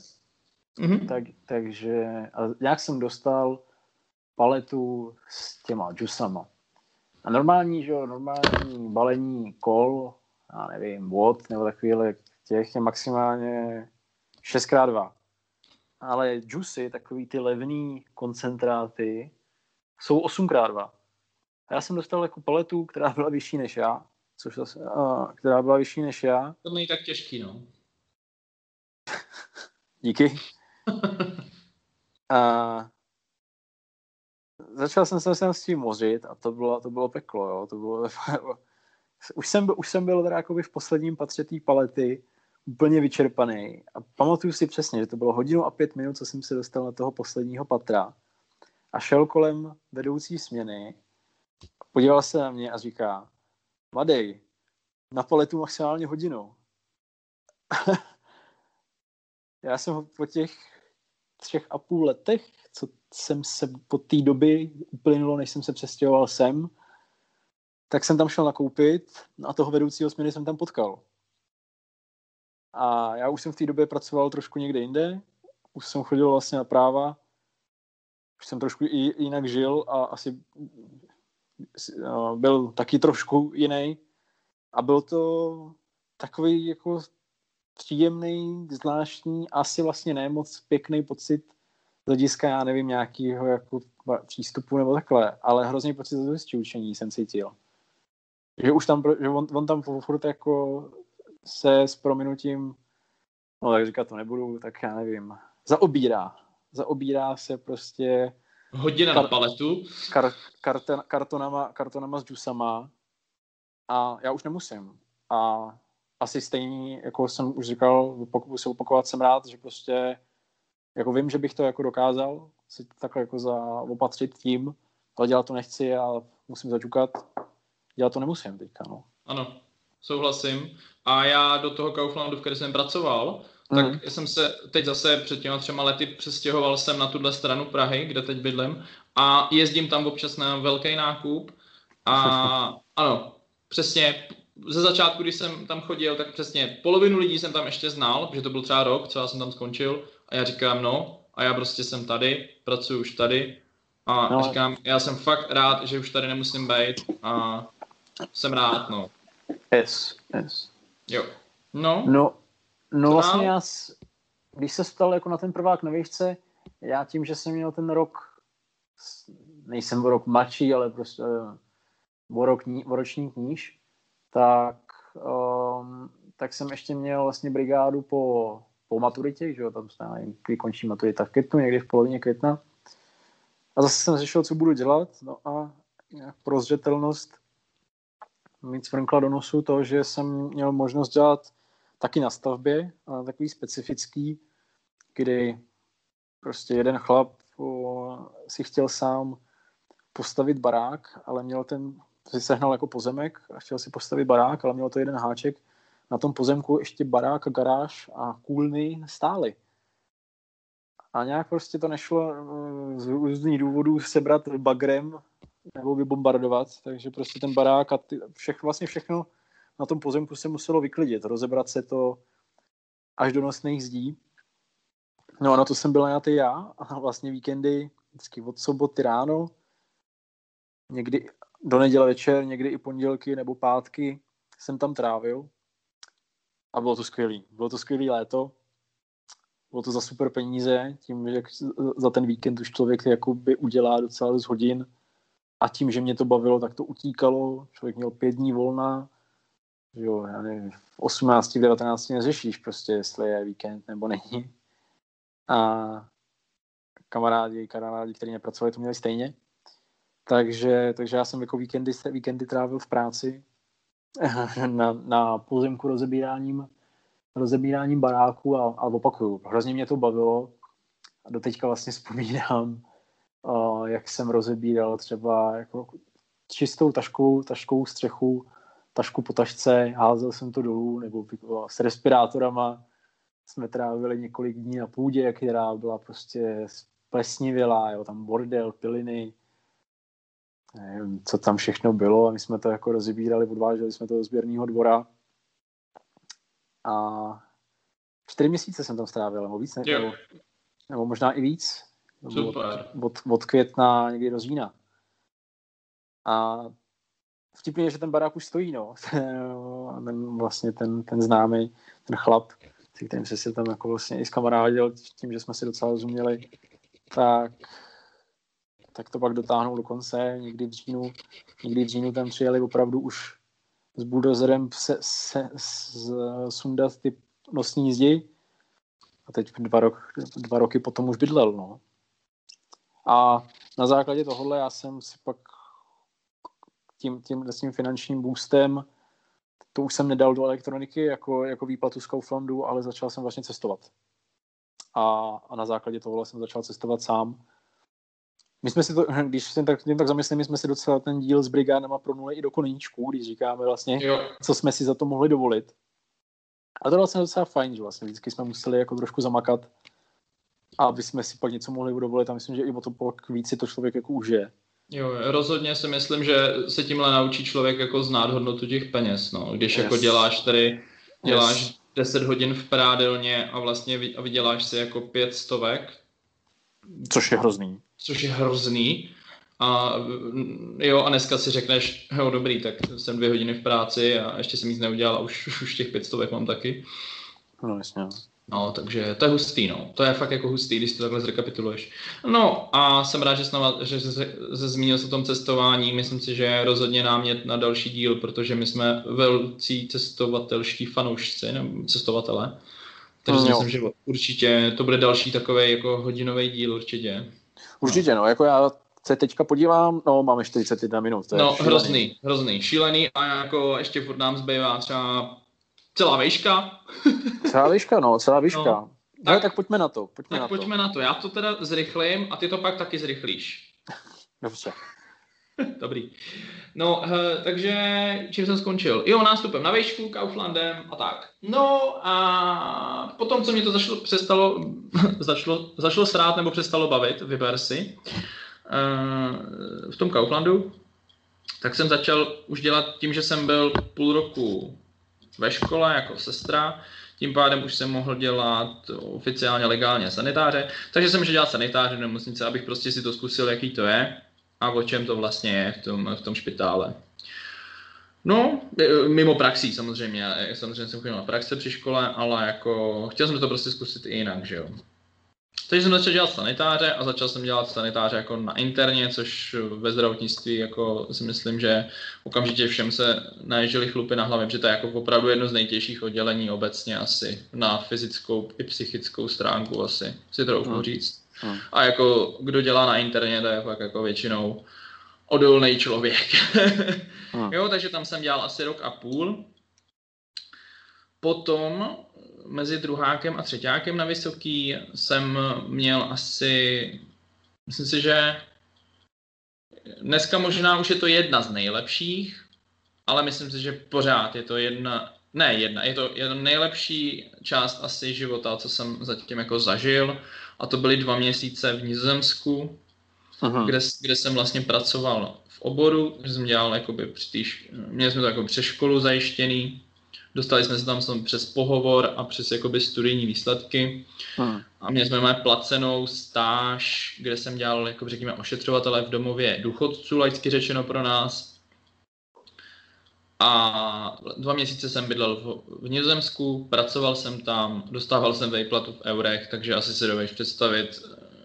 Mm-hmm. Tak, takže a nějak jsem dostal paletu s těma džusama. A normální, že jo, normální balení kol, já nevím, vod nebo takovýhle těch je maximálně 6x2. Ale džusy, takový ty levný koncentráty, jsou 8x2. A já jsem dostal jako paletu, která byla vyšší než já, což zase, a, která byla vyšší než já. To není tak těžký, no. Díky. a začal jsem se s tím mořit a to bylo, to bylo peklo, jo. To bylo, už, jsem, už jsem byl teda jakoby v posledním patře té palety úplně vyčerpaný a pamatuju si přesně, že to bylo hodinu a pět minut, co jsem se dostal na toho posledního patra a šel kolem vedoucí směny, podíval se na mě a říká, Madej, na paletu maximálně hodinu. Já jsem po těch třech a půl letech, co jsem se po té doby uplynulo, než jsem se přestěhoval sem, tak jsem tam šel nakoupit a toho vedoucího směny jsem tam potkal. A já už jsem v té době pracoval trošku někde jinde, už jsem chodil vlastně na práva, už jsem trošku i jinak žil a asi byl taky trošku jiný. A byl to takový jako příjemný, zvláštní, asi vlastně ne moc pěkný pocit z hlediska, já nevím, nějakého jako přístupu nebo takhle, ale hrozný pocit z učení jsem cítil. Že už tam, že on, on tam furt jako se s prominutím, no tak říkat to nebudu, tak já nevím, zaobírá. Zaobírá se prostě Hodina kar, na paletu. Kar, karten, kartonama, kartonama s džusama a já už nemusím. A asi stejný, jako jsem už říkal, pokud se opakovat, jsem rád, že prostě jako vím, že bych to jako dokázal si takhle jako zaopatřit tím, ale dělat to nechci a musím začukat. Dělat to nemusím teďka, no. Ano, souhlasím. A já do toho Kauflandu, v kterém jsem pracoval, tak mm. jsem se teď zase před těma třema lety přestěhoval jsem na tuhle stranu Prahy, kde teď bydlím a jezdím tam občas na velký nákup a ano, přesně ze začátku, když jsem tam chodil, tak přesně polovinu lidí jsem tam ještě znal, protože to byl třeba rok, co já jsem tam skončil a já říkám, no, a já prostě jsem tady, pracuji už tady a no. říkám, já jsem fakt rád, že už tady nemusím být a jsem rád, no. Yes, yes. Jo. No. No, no vlastně já, když se stal jako na ten prvák na výšce, já tím, že jsem měl ten rok, nejsem o rok mladší, ale prostě o, rok, o ročník níž, tak, um, tak jsem ještě měl vlastně brigádu po, po maturitě, že jo, tam se nevím, kdy končí maturita v květnu, někdy v polovině května. A zase jsem řešil, co budu dělat, no a pro zřetelnost mít svrnkla do nosu to, že jsem měl možnost dělat taky na stavbě, ale takový specifický, kdy prostě jeden chlap si chtěl sám postavit barák, ale měl ten si sehnal jako pozemek a chtěl si postavit barák, ale měl to jeden háček. Na tom pozemku ještě barák, garáž a kůlny stály. A nějak prostě to nešlo z různých důvodů sebrat bagrem nebo vybombardovat, takže prostě ten barák a ty, všech, vlastně všechno na tom pozemku se muselo vyklidit, rozebrat se to až do nosných zdí. No na to jsem byl najatý já a vlastně víkendy vždycky od soboty ráno, někdy do neděle večer, někdy i pondělky nebo pátky jsem tam trávil a bylo to skvělé. Bylo to skvělé léto, bylo to za super peníze, tím, že za ten víkend už člověk jakoby udělá docela dost hodin a tím, že mě to bavilo, tak to utíkalo. Člověk měl pět dní volna, jo, já nevím, v 18, v 19 neřešíš prostě, jestli je víkend nebo není. A kamarádi, kamarádi, kteří nepracovali, to měli stejně. Takže, takže já jsem jako víkendy, víkendy trávil v práci na, na pozemku rozebíráním, rozebíráním baráku a, a opakuju, hrozně mě to bavilo a doteďka vlastně vzpomínám, uh, jak jsem rozebíral třeba jako čistou taškou, taškou střechu, tašku po tašce, házel jsem to dolů, nebo s respirátorama jsme trávili několik dní na půdě, která byla prostě plesnivělá, jo, tam bordel, piliny, nevím, co tam všechno bylo a my jsme to jako rozebírali, odváželi jsme to do sběrného dvora a čtyři měsíce jsem tam strávil, nebo víc, nebo, nebo možná i víc. Od, od, od května někdy do října. A vtipně je, že ten barák už stojí, no. a ten vlastně ten, ten známý, ten chlap, se kterým se si tam jako vlastně i s kamarádil, tím, že jsme si docela rozuměli, tak tak to pak dotáhnou do konce, někdy v říjnu, někdy v říjnu tam přijeli opravdu už s bulldozerem se, se, se, sundat ty nosní zdi a teď dva, rok, dva roky potom už bydlel, no. A na základě tohohle já jsem si pak tím, tím, tím finančním boostem to už jsem nedal do elektroniky jako, jako výplatu z Kauflandu, ale začal jsem vlastně cestovat. A, a na základě tohohle jsem začal cestovat sám my jsme si to, když jsem tak, tak zamyslím, my jsme si docela ten díl s brigádama pronuli i do koníčků, když říkáme vlastně, jo. co jsme si za to mohli dovolit. A to bylo vlastně docela fajn, že vlastně vždycky jsme museli jako trošku zamakat, aby jsme si pak něco mohli dovolit a myslím, že i o to pak víc si to člověk jako užije. Jo, rozhodně si myslím, že se tímhle naučí člověk jako znát hodnotu těch peněz, no. Když yes. jako děláš tady, děláš yes. 10 hodin v prádelně a vlastně vyděláš si jako pět stovek. Což je hrozný což je hrozný. A jo, a dneska si řekneš, jo, dobrý, tak jsem dvě hodiny v práci a ještě jsem nic neudělal a už, už těch pětstovek mám taky. No, jasně. No, takže to je hustý, no. To je fakt jako hustý, když to takhle zrekapituluješ. No a jsem rád, že, že se, se zmínil o tom cestování. Myslím si, že je rozhodně námět na další díl, protože my jsme velcí cestovatelští fanoušci, nebo cestovatele. Takže no, myslím, že určitě to bude další takový jako hodinový díl určitě. Určitě, no, jako já se teďka podívám, no máme 41 minut. To je no, šílený. hrozný, hrozný, šílený a jako ještě furt nám zbývá třeba celá výška. celá výška, no, celá výška. No. Tak, no, tak pojďme na to. Pojďme tak na pojďme to. na to. Já to teda zrychlím a ty to pak taky zrychlíš. Dobře. Dobrý. No, uh, takže čím jsem skončil? Jo, nástupem na výšku, Kauflandem a tak. No a potom, co mě to zašlo, přestalo, začalo, začalo srát nebo přestalo bavit, vyber si, uh, v tom Kauflandu, tak jsem začal už dělat tím, že jsem byl půl roku ve škole jako sestra, tím pádem už jsem mohl dělat oficiálně legálně sanitáře, takže jsem šel dělat sanitáře v nemocnice, abych prostě si to zkusil, jaký to je a o čem to vlastně je v tom, v tom špitále. No, e, mimo praxí samozřejmě, samozřejmě jsem chodil na praxe při škole, ale jako chtěl jsem to prostě zkusit i jinak, že jo. Takže jsem začal dělat sanitáře a začal jsem dělat sanitáře jako na interně, což ve zdravotnictví jako si myslím, že okamžitě všem se naježili chlupy na hlavě, protože to je jako opravdu jedno z nejtěžších oddělení obecně asi na fyzickou i psychickou stránku asi, si trochu hmm. říct. Hmm. A jako kdo dělá na interně, to je fakt jako většinou odolný člověk. hmm. Jo, takže tam jsem dělal asi rok a půl. Potom mezi druhákem a třetíákem na vysoký jsem měl asi, myslím si, že dneska možná už je to jedna z nejlepších, ale myslím si, že pořád je to jedna, ne jedna, je to, je to nejlepší část asi života, co jsem zatím jako zažil. A to byly dva měsíce v Nizozemsku, kde, kde jsem vlastně pracoval v oboru, jsem dělal jakoby při týž, měli jsme to jako přes školu zajištěný, dostali jsme se tam přes pohovor a přes jakoby studijní výsledky hmm. a měli jsme placenou stáž, kde jsem dělal, jako řekněme, ošetřovatele v domově důchodců, laicky řečeno pro nás. A dva měsíce jsem bydlel v, v Nizozemsku, pracoval jsem tam, dostával jsem vejplatu v eurech, takže asi si dovedeš představit,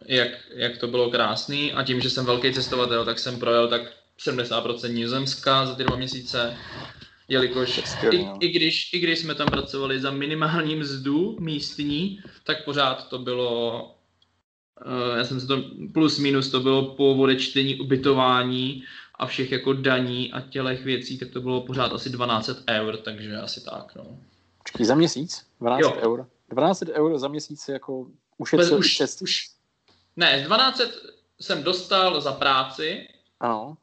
jak, jak to bylo krásný. A tím, že jsem velký cestovatel, tak jsem projel tak 70% Nizozemska za ty dva měsíce jelikož i, i, když, i když jsme tam pracovali za minimální mzdu místní, tak pořád to bylo, uh, já jsem se to, plus minus to bylo po odečtení ubytování a všech jako daní a tělech věcí, tak to bylo pořád asi 12 eur, takže asi tak, no. Počkej, za měsíc? 12 jo. eur? 12 eur za měsíc jako ušetřil už, už, Ne, 12 jsem dostal za práci. Ano.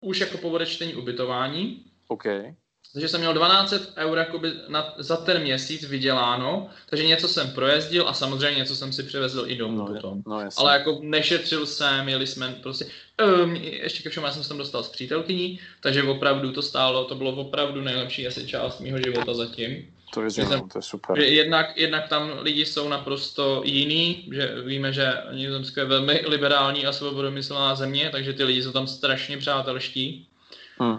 Už jako po odečtení ubytování. OK. Takže jsem měl 12 eur jakoby na, za ten měsíc vyděláno, takže něco jsem projezdil a samozřejmě něco jsem si přivezl i domů no, potom. No, Ale jako nešetřil jsem, jeli jsme prostě, um, ještě ke všemu já jsem se tam dostal s přítelkyní, takže opravdu to stálo, to bylo opravdu nejlepší asi část mého života zatím. To je, jsem, to je super. Že jednak, jednak tam lidi jsou naprosto jiný, že víme, že Nizozemsko je velmi liberální a svobodomyslná země, takže ty lidi jsou tam strašně přátelští. Hmm.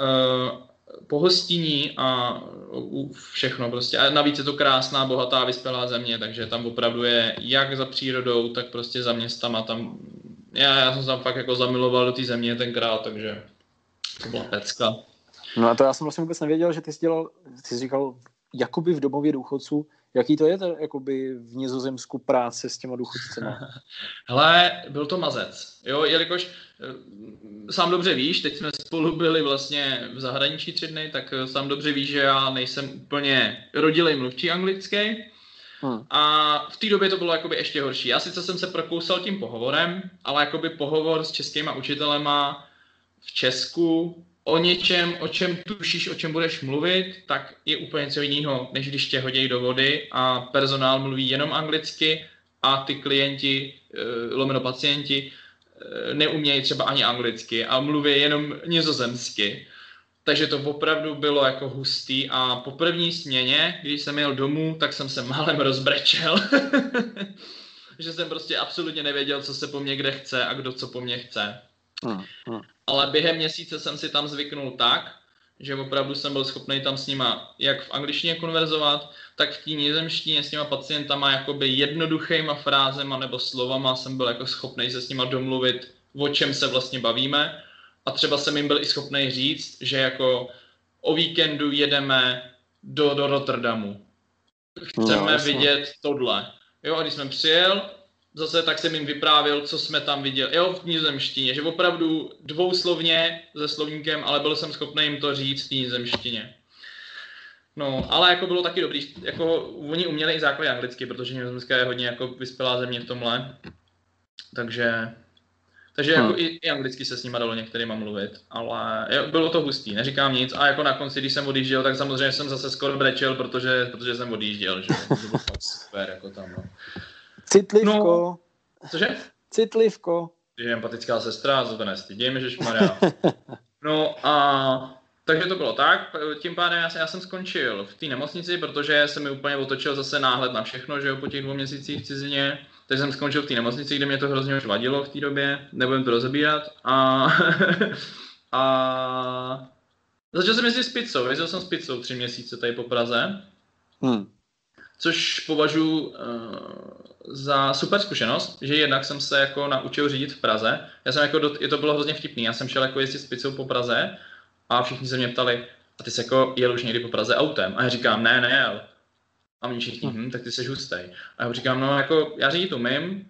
Uh, pohostinní a všechno prostě. A navíc je to krásná, bohatá, vyspělá země, takže tam opravdu je jak za přírodou, tak prostě za městama. Tam, já, já jsem tam fakt jako zamiloval do té země tenkrát, takže to byla pecka. No a to já jsem vlastně vůbec nevěděl, že ty jsi dělal, ty jsi říkal, jakoby v domově důchodců, Jaký to je to, jakoby v Nizozemsku práce s těma důchodcemi? Hele, byl to mazec, jo, jelikož eh, sám dobře víš, teď jsme spolu byli vlastně v zahraničí tři dny, tak eh, sám dobře víš, že já nejsem úplně rodilej mluvčí anglický. Hmm. A v té době to bylo jakoby ještě horší. Já sice jsem se prokousal tím pohovorem, ale jakoby pohovor s českýma učitelema v Česku o něčem, o čem tušíš, o čem budeš mluvit, tak je úplně něco jiného, než když tě hodí do vody a personál mluví jenom anglicky a ty klienti, eh, lomeno pacienti, eh, neumějí třeba ani anglicky a mluví jenom nizozemsky. Takže to opravdu bylo jako hustý a po první směně, když jsem jel domů, tak jsem se málem rozbrečel. že jsem prostě absolutně nevěděl, co se po mně kde chce a kdo co po mně chce. Hmm, hmm. Ale během měsíce jsem si tam zvyknul tak, že opravdu jsem byl schopný tam s nima jak v angličtině konverzovat, tak v té nizemštině s těma pacientama jakoby jednoduchýma frázema nebo slovama jsem byl jako schopný se s nima domluvit, o čem se vlastně bavíme. A třeba jsem jim byl i schopný říct, že jako o víkendu jedeme do, do Rotterdamu. Chceme no, vidět tohle. Jo, a když jsem přijel, zase tak jsem jim vyprávěl, co jsme tam viděli. Jo, v nizozemštině, že opravdu dvouslovně se slovníkem, ale byl jsem schopný jim to říct v nizozemštině. No, ale jako bylo taky dobrý, jako oni uměli i základy anglicky, protože Nizozemská je hodně jako vyspělá země v tomhle. Takže, takže hmm. jako i, i, anglicky se s nimi dalo některýma mluvit, ale jo, bylo to hustý, neříkám nic. A jako na konci, když jsem odjížděl, tak samozřejmě jsem zase skoro brečel, protože, protože jsem odjížděl, že to bylo super jako tam, no. Citlivko. No, cože? Citlivko. Je empatická sestra, za to nestydím, že Maria. No a takže to bylo tak, tím pádem já, já jsem skončil v té nemocnici, protože jsem mi úplně otočil zase náhled na všechno, že jo, po těch dvou měsících v cizině. Takže jsem skončil v té nemocnici, kde mě to hrozně už vadilo v té době, nebudem to rozebírat. A, a začal jsem jezdit s pizzou, jezdil jsem s pizzou tři měsíce tady po Praze. Hmm. Což považuji uh, za super zkušenost, že jednak jsem se jako naučil řídit v Praze. Já jsem jako, do, je to bylo hrozně vtipný, já jsem šel jako jezdit s pizzou po Praze a všichni se mě ptali, a ty jsi jako jel už někdy po Praze autem? A já říkám, ne, nejel. A oni všichni, hm, tak ty jsi hustej. A já říkám, no jako já řídit umím,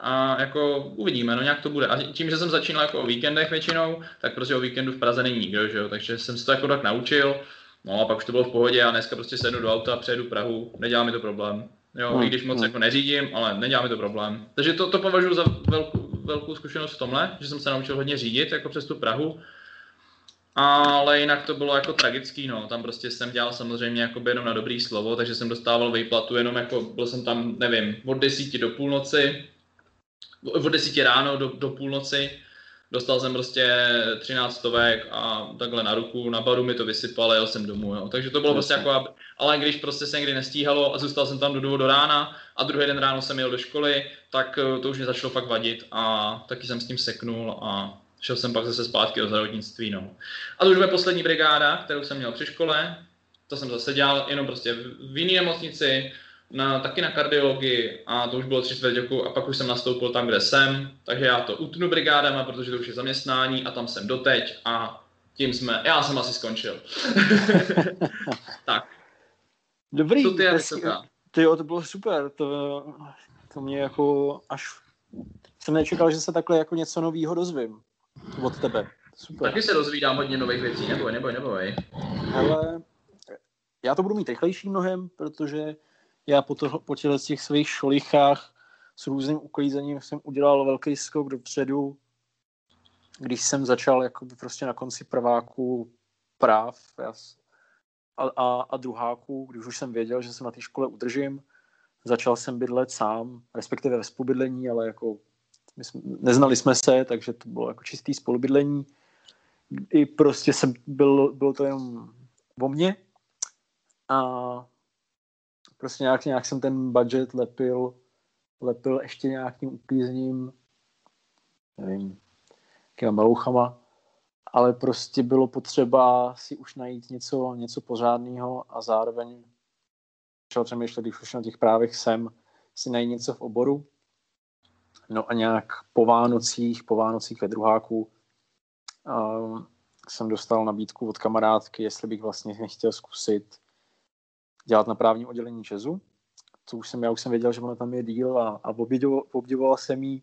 a jako uvidíme, no nějak to bude. A tím, že jsem začínal jako o víkendech většinou, tak prostě o víkendu v Praze není nikdo, že jo? takže jsem se to jako tak naučil. No a pak už to bylo v pohodě a dneska prostě sednu do auta, přejedu Prahu, nedělá mi to problém. Jo, hmm. i když moc hmm. jako neřídím, ale nedělá mi to problém. Takže to, to považuji za velkou, velkou zkušenost v tomhle, že jsem se naučil hodně řídit jako přes tu Prahu. Ale jinak to bylo jako tragický, no. Tam prostě jsem dělal samozřejmě jako jenom na dobrý slovo, takže jsem dostával výplatu jenom jako, byl jsem tam, nevím, od desíti do půlnoci, od desíti ráno do, do půlnoci dostal jsem prostě 13 stovek a takhle na ruku, na baru mi to vysypal a jel jsem domů, jo. Takže to bylo prostě jako, ale když prostě se někdy nestíhalo a zůstal jsem tam do, do rána a druhý den ráno jsem jel do školy, tak eh, to už mě začalo fakt vadit a taky jsem s tím seknul a šel jsem pak zase zpátky do zdravotnictví, no. A to už bude poslední brigáda, kterou jsem měl při škole, to jsem zase dělal jenom prostě v jiné nemocnici, na, taky na kardiologii a to už bylo tři čtvrtě a pak už jsem nastoupil tam, kde jsem, takže já to utnu brigádama, protože to už je zaměstnání a tam jsem doteď a tím jsme, já jsem asi skončil. tak. Dobrý. To ty, ty jo, to bylo super, to, to mě jako až jsem nečekal, že se takhle jako něco nového dozvím od tebe. Super. Taky se dozvídám hodně nových věcí, neboj, neboj, neboj. Ale já to budu mít rychlejší mnohem, protože já po, to, po těch svých šolichách s různým uklízením jsem udělal velký skok dopředu, když jsem začal jako prostě na konci prváku práv a, a, a druháku, když už jsem věděl, že se na té škole udržím, začal jsem bydlet sám, respektive ve spolubydlení, ale jako my jsme, neznali jsme se, takže to bylo jako čistý spolubydlení. I prostě jsem byl, bylo to jenom o mně a prostě nějak, nějak jsem ten budget lepil, lepil ještě nějakým uklízením, nevím, jakýma melouchama, ale prostě bylo potřeba si už najít něco, něco pořádného a zároveň začal přemýšlet, když už na těch právech jsem, si najít něco v oboru. No a nějak po Vánocích, po Vánocích ve druháku um, jsem dostal nabídku od kamarádky, jestli bych vlastně nechtěl zkusit dělat na právním oddělení Česu, co už jsem, já už jsem věděl, že ono tam je díl a, a obdivoval, obdivoval jsem jí.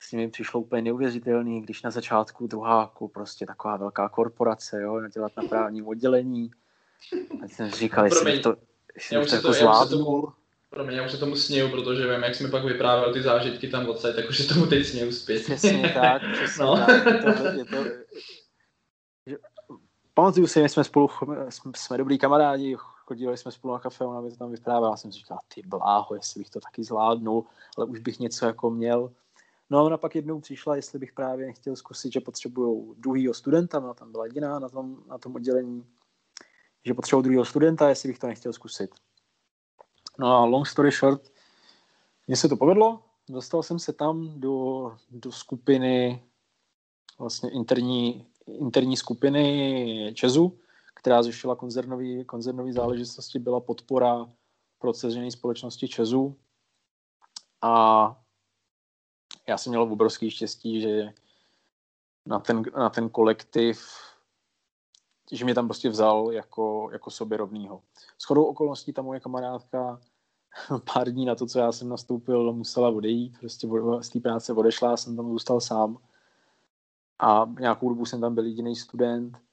S tím mi přišlo úplně neuvěřitelný, když na začátku druháku prostě taková velká korporace, jo, dělat na právním oddělení. A jsem říkal, jestli to, jestli bych to, jako zvládnul. Promiň, já už se tomu sněju, protože vím, jak jsme pak vyprávěl ty zážitky tam odsaď, tak už se tomu teď sněju zpět. Přesně tak, přesně no. tak. To, je to, že, pamatuju si, jsme spolu, jsme, jsme dobrý kamarádi, chodili jsme spolu na kafe, ona mi to tam vyprávěla, já jsem si říkal, ty bláho, jestli bych to taky zvládnul, ale už bych něco jako měl. No a ona pak jednou přišla, jestli bych právě chtěl zkusit, že potřebují druhýho studenta, ona tam byla jediná na tom, na tom oddělení, že potřebují druhýho studenta, jestli bych to nechtěl zkusit. No a long story short, mně se to povedlo, dostal jsem se tam do, do skupiny, vlastně interní, interní skupiny Česu, která řešila koncernové koncernové záležitosti, byla podpora pro společnosti Česu. A já jsem měl obrovský štěstí, že na ten, na ten kolektiv, že mě tam prostě vzal jako, jako sobě rovnýho. S chodou okolností ta moje kamarádka pár dní na to, co já jsem nastoupil, musela odejít, prostě z té práce odešla, jsem tam zůstal sám a nějakou dobu jsem tam byl jediný student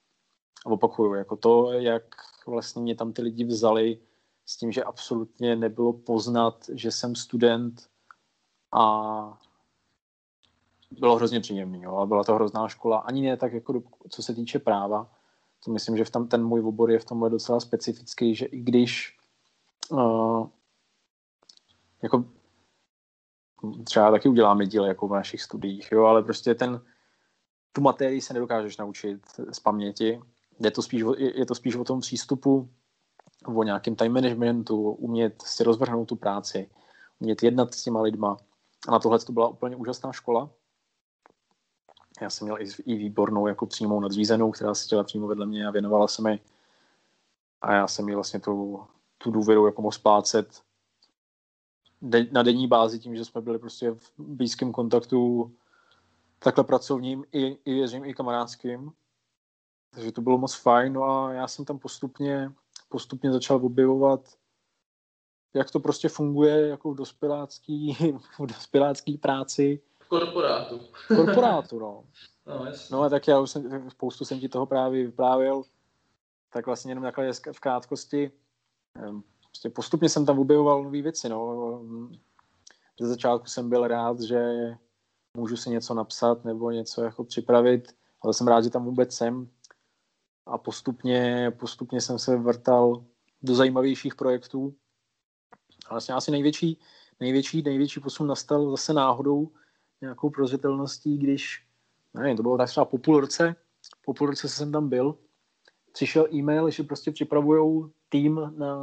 opakuju, jako to, jak vlastně mě tam ty lidi vzali s tím, že absolutně nebylo poznat, že jsem student a bylo hrozně příjemný, jo, a byla to hrozná škola, ani ne tak jako co se týče práva, to myslím, že v tam ten můj obor je v tomhle docela specifický, že i když uh, jako třeba taky uděláme díl jako v našich studiích, jo, ale prostě ten, tu materii se nedokážeš naučit z paměti je to spíš, je to spíš o tom přístupu, o nějakém time managementu, umět si rozvrhnout tu práci, umět jednat s těma lidma. A na tohle to byla úplně úžasná škola. Já jsem měl i, výbornou jako přímou nadřízenou, která seděla přímo vedle mě a věnovala se mi. A já jsem mi vlastně tu, tu důvěru jako mohl splácet de, na denní bázi tím, že jsme byli prostě v blízkém kontaktu takhle pracovním i, i věřím, i kamarádským. Takže to bylo moc fajn, no a já jsem tam postupně, postupně začal objevovat, jak to prostě funguje jako v dospělácký, v dospělácký práci. Korporátu. Korporátu, no. No, no a tak já už jsem, spoustu jsem ti toho právě vyprávěl, tak vlastně jenom takhle v krátkosti. Prostě postupně jsem tam objevoval nové věci, no. Ze začátku jsem byl rád, že můžu si něco napsat nebo něco jako připravit, ale jsem rád, že tam vůbec jsem a postupně, postupně jsem se vrtal do zajímavějších projektů. A vlastně asi největší, největší, největší posun nastal zase náhodou nějakou prozřetelností, když nevím, to bylo tak třeba po půl roce, po půl roce jsem tam byl, přišel e-mail, že prostě připravují tým na,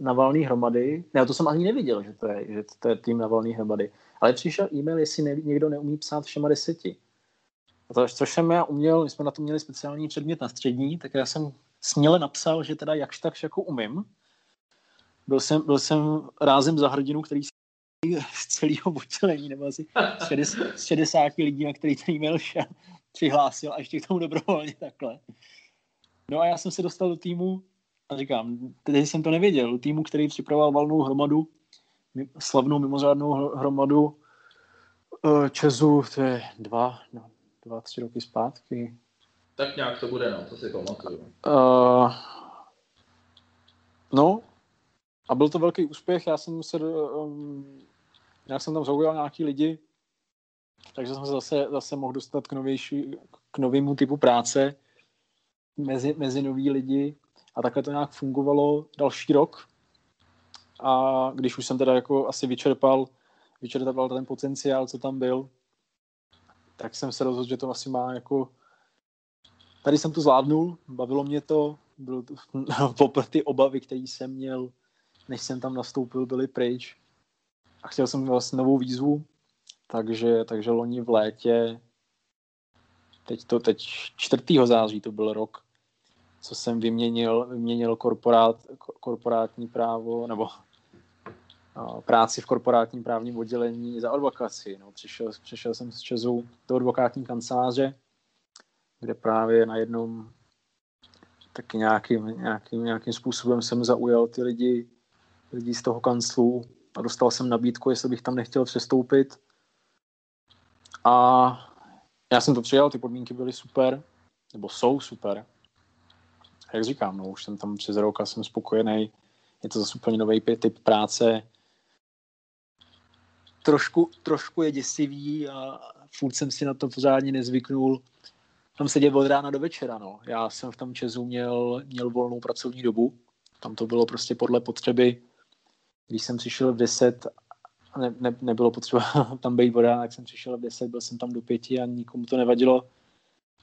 na valné hromady. Ne, to jsem ani neviděl, že to je, že to je tým na valné hromady. Ale přišel e-mail, jestli ne, někdo neumí psát všema deseti. To, což jsem já uměl, my jsme na to měli speciální předmět na střední, tak já jsem směle napsal, že teda jakž takž jako umím. Byl jsem, byl jsem rázem za hrdinu, který z celého oddělení, nebo asi z 60, lidí, na který ten e-mail šel, přihlásil a ještě k tomu dobrovolně takhle. No a já jsem se dostal do týmu a říkám, teď jsem to nevěděl, do týmu, který připravoval valnou hromadu, slavnou mimořádnou hromadu uh, Česu, to je dva, no, dva, tři roky zpátky. Tak nějak to bude, no, to si pamatuju. Uh, no, a byl to velký úspěch, já jsem se, um, já jsem tam zaujal nějaký lidi, takže jsem se zase, zase mohl dostat k, novější, k novému typu práce mezi, mezi nový lidi a takhle to nějak fungovalo další rok. A když už jsem teda jako asi vyčerpal, vyčerpal ten potenciál, co tam byl, tak jsem se rozhodl, že to asi má jako... Tady jsem to zvládnul, bavilo mě to, bylo to ty obavy, které jsem měl, než jsem tam nastoupil, byly pryč. A chtěl jsem vlastně novou výzvu, takže, takže loni v létě, teď to, teď 4. září to byl rok, co jsem vyměnil, vyměnil korporát, korporátní právo, nebo práci v korporátním právním oddělení za advokaci. No, přišel, přišel jsem z Česu do advokátní kanceláře, kde právě na jednom taky nějakým, nějakým, nějakým způsobem jsem zaujal ty lidi, lidi z toho kanclu a dostal jsem nabídku, jestli bych tam nechtěl přestoupit. A já jsem to přijal, ty podmínky byly super, nebo jsou super. A jak říkám, no, už jsem tam přes rok a jsem spokojený. Je to zase úplně nový typ práce. Trošku, trošku je děsivý a furt jsem si na to pořádně nezvyknul. Tam sedět od rána do večera, no. Já jsem v tom Česu měl, měl volnou pracovní dobu. Tam to bylo prostě podle potřeby. Když jsem přišel v 10 ne, ne, nebylo potřeba tam být voda, tak jsem přišel v 10, byl jsem tam do pěti a nikomu to nevadilo.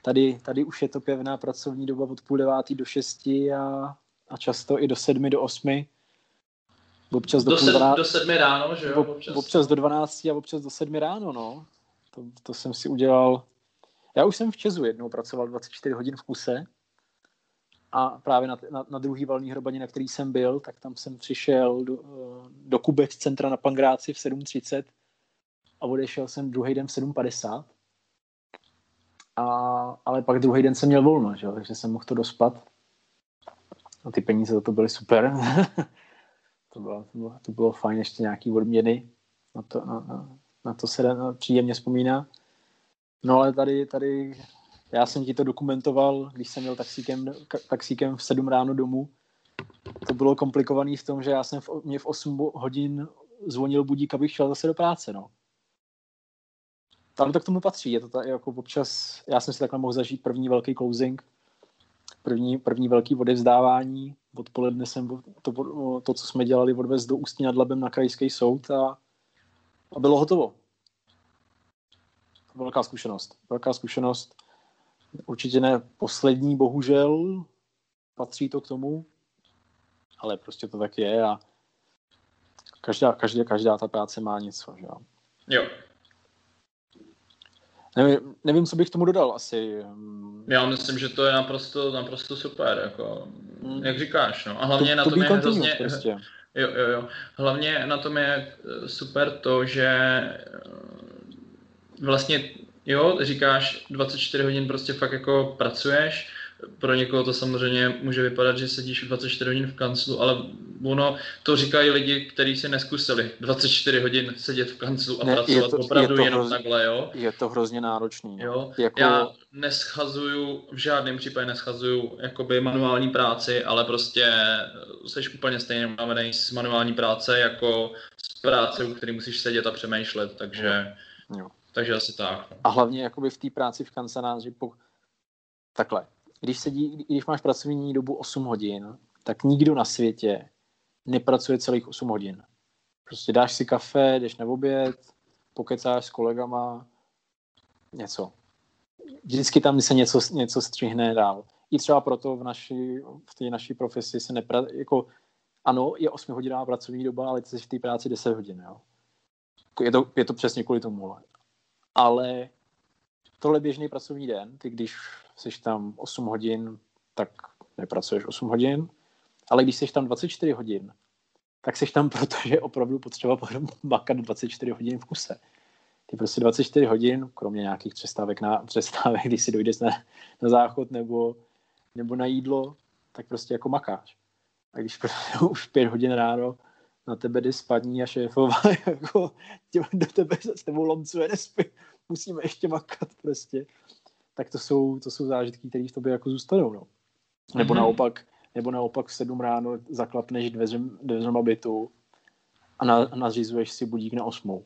Tady, tady už je to pěvná pracovní doba od půl devátý do šesti a, a často i do sedmi, do osmi. Občas do, do, sed, do sedmi ráno, že jo? Občas. občas do dvanácti a občas do sedmi ráno, no. To, to jsem si udělal. Já už jsem v Česu jednou pracoval 24 hodin v kuse a právě na, na, na druhý valný hrobaně, na který jsem byl, tak tam jsem přišel do, do Kubec centra na Pangráci v 7.30 a odešel jsem druhý den v 7.50. A, ale pak druhý den jsem měl volno, že? takže jsem mohl to dospat. A ty peníze za to byly super. to, bylo, to, bylo, to bylo fajn, ještě nějaký odměny. Na to, na, na, na to se na, příjemně vzpomíná. No ale tady, tady já jsem ti to dokumentoval, když jsem měl taxíkem, taxíkem v 7 ráno domů. To bylo komplikované v tom, že já jsem v, mě v 8 hodin zvonil budík, abych šel zase do práce, no. Ale to k tomu patří, je to tak, jako občas, já jsem si takhle mohl zažít první velký closing, první, první velký odevzdávání, odpoledne jsem to, to, co jsme dělali, odvez do Ústí nad Labem na krajský soud a, a bylo hotovo. Velká zkušenost. Velká zkušenost Určitě ne poslední, bohužel, patří to k tomu, ale prostě to tak je a každá, každá, každá ta práce má něco, že jo. Nevím, nevím, co bych tomu dodal asi. Já myslím, že to je naprosto, naprosto super, jako, hmm. jak říkáš, no. A hlavně to, na to tom je hrozně, prostě. jo, jo, jo. Hlavně na tom je super to, že vlastně jo, říkáš 24 hodin prostě fakt jako pracuješ, pro někoho to samozřejmě může vypadat, že sedíš 24 hodin v kanclu, ale ono, to říkají lidi, kteří si neskusili 24 hodin sedět v kanclu a ne, pracovat to, opravdu to jenom hrozně, takhle, jo. Je to hrozně náročný. No. Jo? Jako... Já neschazuju, v žádném případě neschazuju jakoby manuální práci, ale prostě jsi úplně stejně unavený z manuální práce jako z práce, u které musíš sedět a přemýšlet, takže... Jo. Takže asi tak. No. A hlavně jakoby v té práci v kanceláři, po... takhle, když, sedí, když máš pracovní dobu 8 hodin, tak nikdo na světě nepracuje celých 8 hodin. Prostě dáš si kafe, jdeš na oběd, pokecáš s kolegama, něco. vždycky tam se něco, něco střihne dál. I třeba proto v, naší, v té naší profesi se nepra, jako, ano, je 8 hodinová pracovní doba, ale ty jsi v té práci 10 hodin, jo. Je to, je to přesně kvůli tomu. Ale tohle je běžný pracovní den, ty když jsi tam 8 hodin, tak nepracuješ 8 hodin, ale když jsi tam 24 hodin, tak jsi tam proto, že je opravdu potřeba makat 24 hodin v kuse. Ty prostě 24 hodin, kromě nějakých přestávek, na, přestávek když si dojdeš na, na záchod nebo, nebo na jídlo, tak prostě jako makáš. A když prostě už 5 hodin ráno na tebe jde spadní a šéfová jako tě, do tebe se s tebou lomcuje, nespí, musíme ještě makat prostě. Tak to jsou, to jsou zážitky, které v tobě jako zůstanou. No. Nebo mm-hmm. naopak, nebo naopak v sedm ráno zaklapneš dveřem, dveřem bytu a na, nařizuješ si budík na osmou.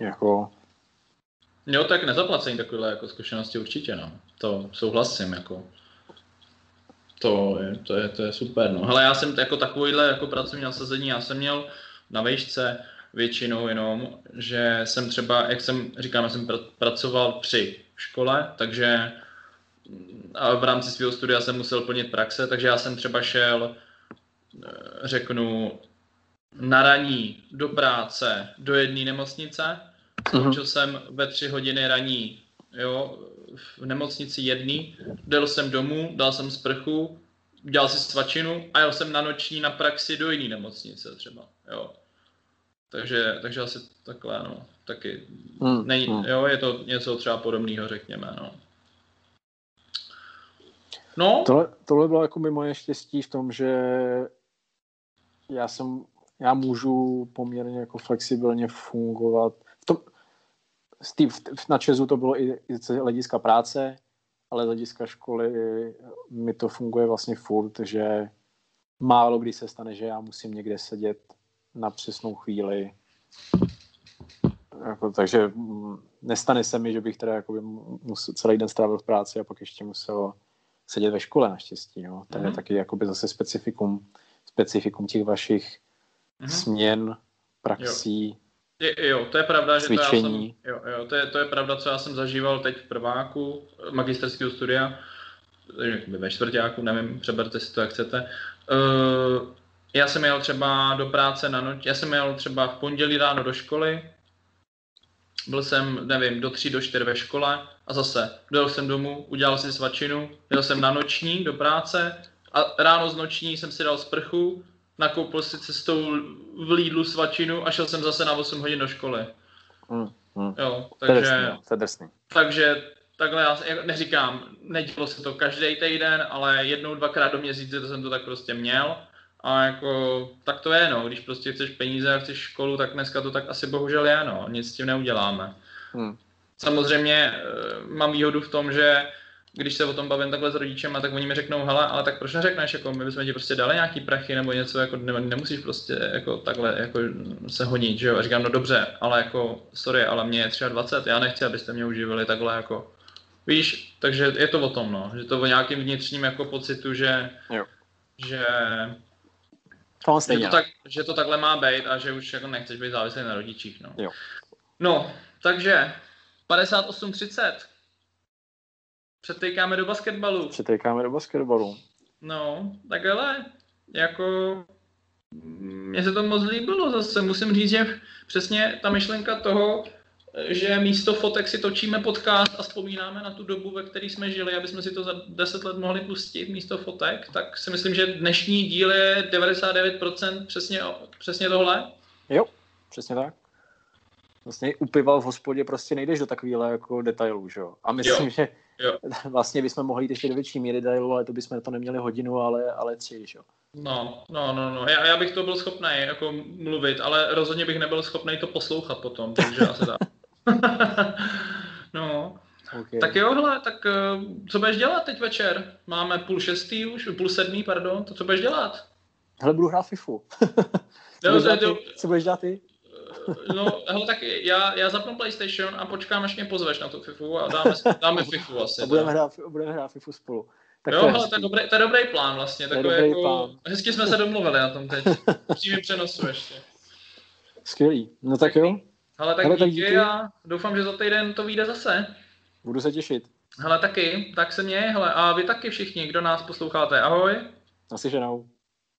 Jako... Jo, tak nezaplacení takové jako zkušenosti určitě, no. To souhlasím, jako. To je, to je, to je super, no. Hele, já jsem jako takovýhle jako pracovní nasazení, já jsem měl na vejšce většinou jenom, že jsem třeba, jak jsem říkám, já jsem pr- pracoval při škole, takže a v rámci svého studia jsem musel plnit praxe, takže já jsem třeba šel, eh, řeknu, na raní do práce do jedné nemocnice, skončil uh-huh. jsem ve tři hodiny raní jo, v nemocnici jedný, dal jsem domů, dal jsem sprchu, dělal si svačinu a jel jsem na noční na praxi do jiné nemocnice třeba, jo. Takže, takže asi takhle, no, taky, hmm. není, hmm. jo, je to něco třeba podobného, řekněme, no. No. Tohle, tohle bylo jako mi moje štěstí v tom, že já jsem, já můžu poměrně jako flexibilně fungovat. V tom, na Česu to bylo i, i z hlediska práce, ale z hlediska školy mi to funguje vlastně furt, že málo kdy se stane, že já musím někde sedět na přesnou chvíli. Jako, takže mm, nestane se mi, že bych teda musel, celý den strávil v práci a pak ještě musel sedět ve škole naštěstí. To mm-hmm. je mhm. taky jakoby zase specifikum, specifikum těch vašich mm-hmm. směn, praxí. Jo. Jo, to je pravda, cvičení. že to, já jsem, jo, jo, to, je, to je pravda, co já jsem zažíval teď v prváku magisterského studia, ve čtvrtáku, nevím, přeberte si to, jak chcete. Uh, já jsem jel třeba do práce na noc, já jsem jel třeba v pondělí ráno do školy, byl jsem, nevím, do tří, do čtyři ve škole a zase dojel jsem domů, udělal si svačinu, jel jsem na noční do práce a ráno z noční jsem si dal sprchu, nakoupil si cestou v Lidlu svačinu a šel jsem zase na 8 hodin do školy. Hmm, hmm. Jo, takže, to je drsný, takže takhle já neříkám, nedělo se to každý týden, ale jednou, dvakrát do měsíce to jsem to tak prostě měl. A jako, tak to je, no, když prostě chceš peníze a chceš školu, tak dneska to tak asi bohužel je, no, nic s tím neuděláme. Hmm. Samozřejmě e, mám výhodu v tom, že když se o tom bavím takhle s rodičem, tak oni mi řeknou, hele, ale tak proč neřekneš, jako my bychom ti prostě dali nějaký prachy nebo něco, jako ne, nemusíš prostě jako takhle jako se honit, že jo. A říkám, no dobře, ale jako, sorry, ale mě je 23, já nechci, abyste mě uživili takhle jako, víš, takže je to o tom, no, že to o nějakým vnitřním jako pocitu, že, jo. že to že, to tak, že to takhle má být a že už jako nechceš být závislý na rodičích, no. Jo. No, takže 58-30. Přetejkáme do basketbalu. Přetejkáme do basketbalu. No, tak ale, jako mně se to moc líbilo zase. Musím říct, že přesně ta myšlenka toho, že místo fotek si točíme podcast a vzpomínáme na tu dobu, ve které jsme žili, aby jsme si to za 10 let mohli pustit místo fotek, tak si myslím, že dnešní díl je 99% přesně, přesně tohle. Jo, přesně tak. Vlastně u piva v hospodě prostě nejdeš do takovýhle jako detailů, že jo? A myslím, jo. že jo. vlastně bychom mohli jít ještě do větší míry detailu, ale to bychom to neměli hodinu, ale, ale tři, že jo? No, no, no, no. Já, já bych to byl schopný jako mluvit, ale rozhodně bych nebyl schopný to poslouchat potom, takže asi tak. no. Okay. Tak jo, hele, tak eh, co budeš dělat teď večer? Máme půl šestý už, půl sedmý, pardon, to co budeš dělat? Hele, budu hrát FIFU. co, budeš dělat ty? co budeš dělat ty? Eh, no, hele, tak já, já zapnu PlayStation a počkám, až mě pozveš na tu FIFU a dáme, dáme FIFU asi. A budeme hrát, budeme hrát FIFU spolu. Tak jo, to, hele, to, je dobrý, to je dobrý plán vlastně. Takový jako, plán. Hezky jsme se domluvili na tom teď. V přímém přenosu ještě. Skvělý. No tak jo. Ale tak, díky, díky a doufám, že za týden to vyjde zase. Budu se těšit. Hele taky, tak se měj, hele, a vy taky všichni, kdo nás posloucháte, ahoj. Nasiženou.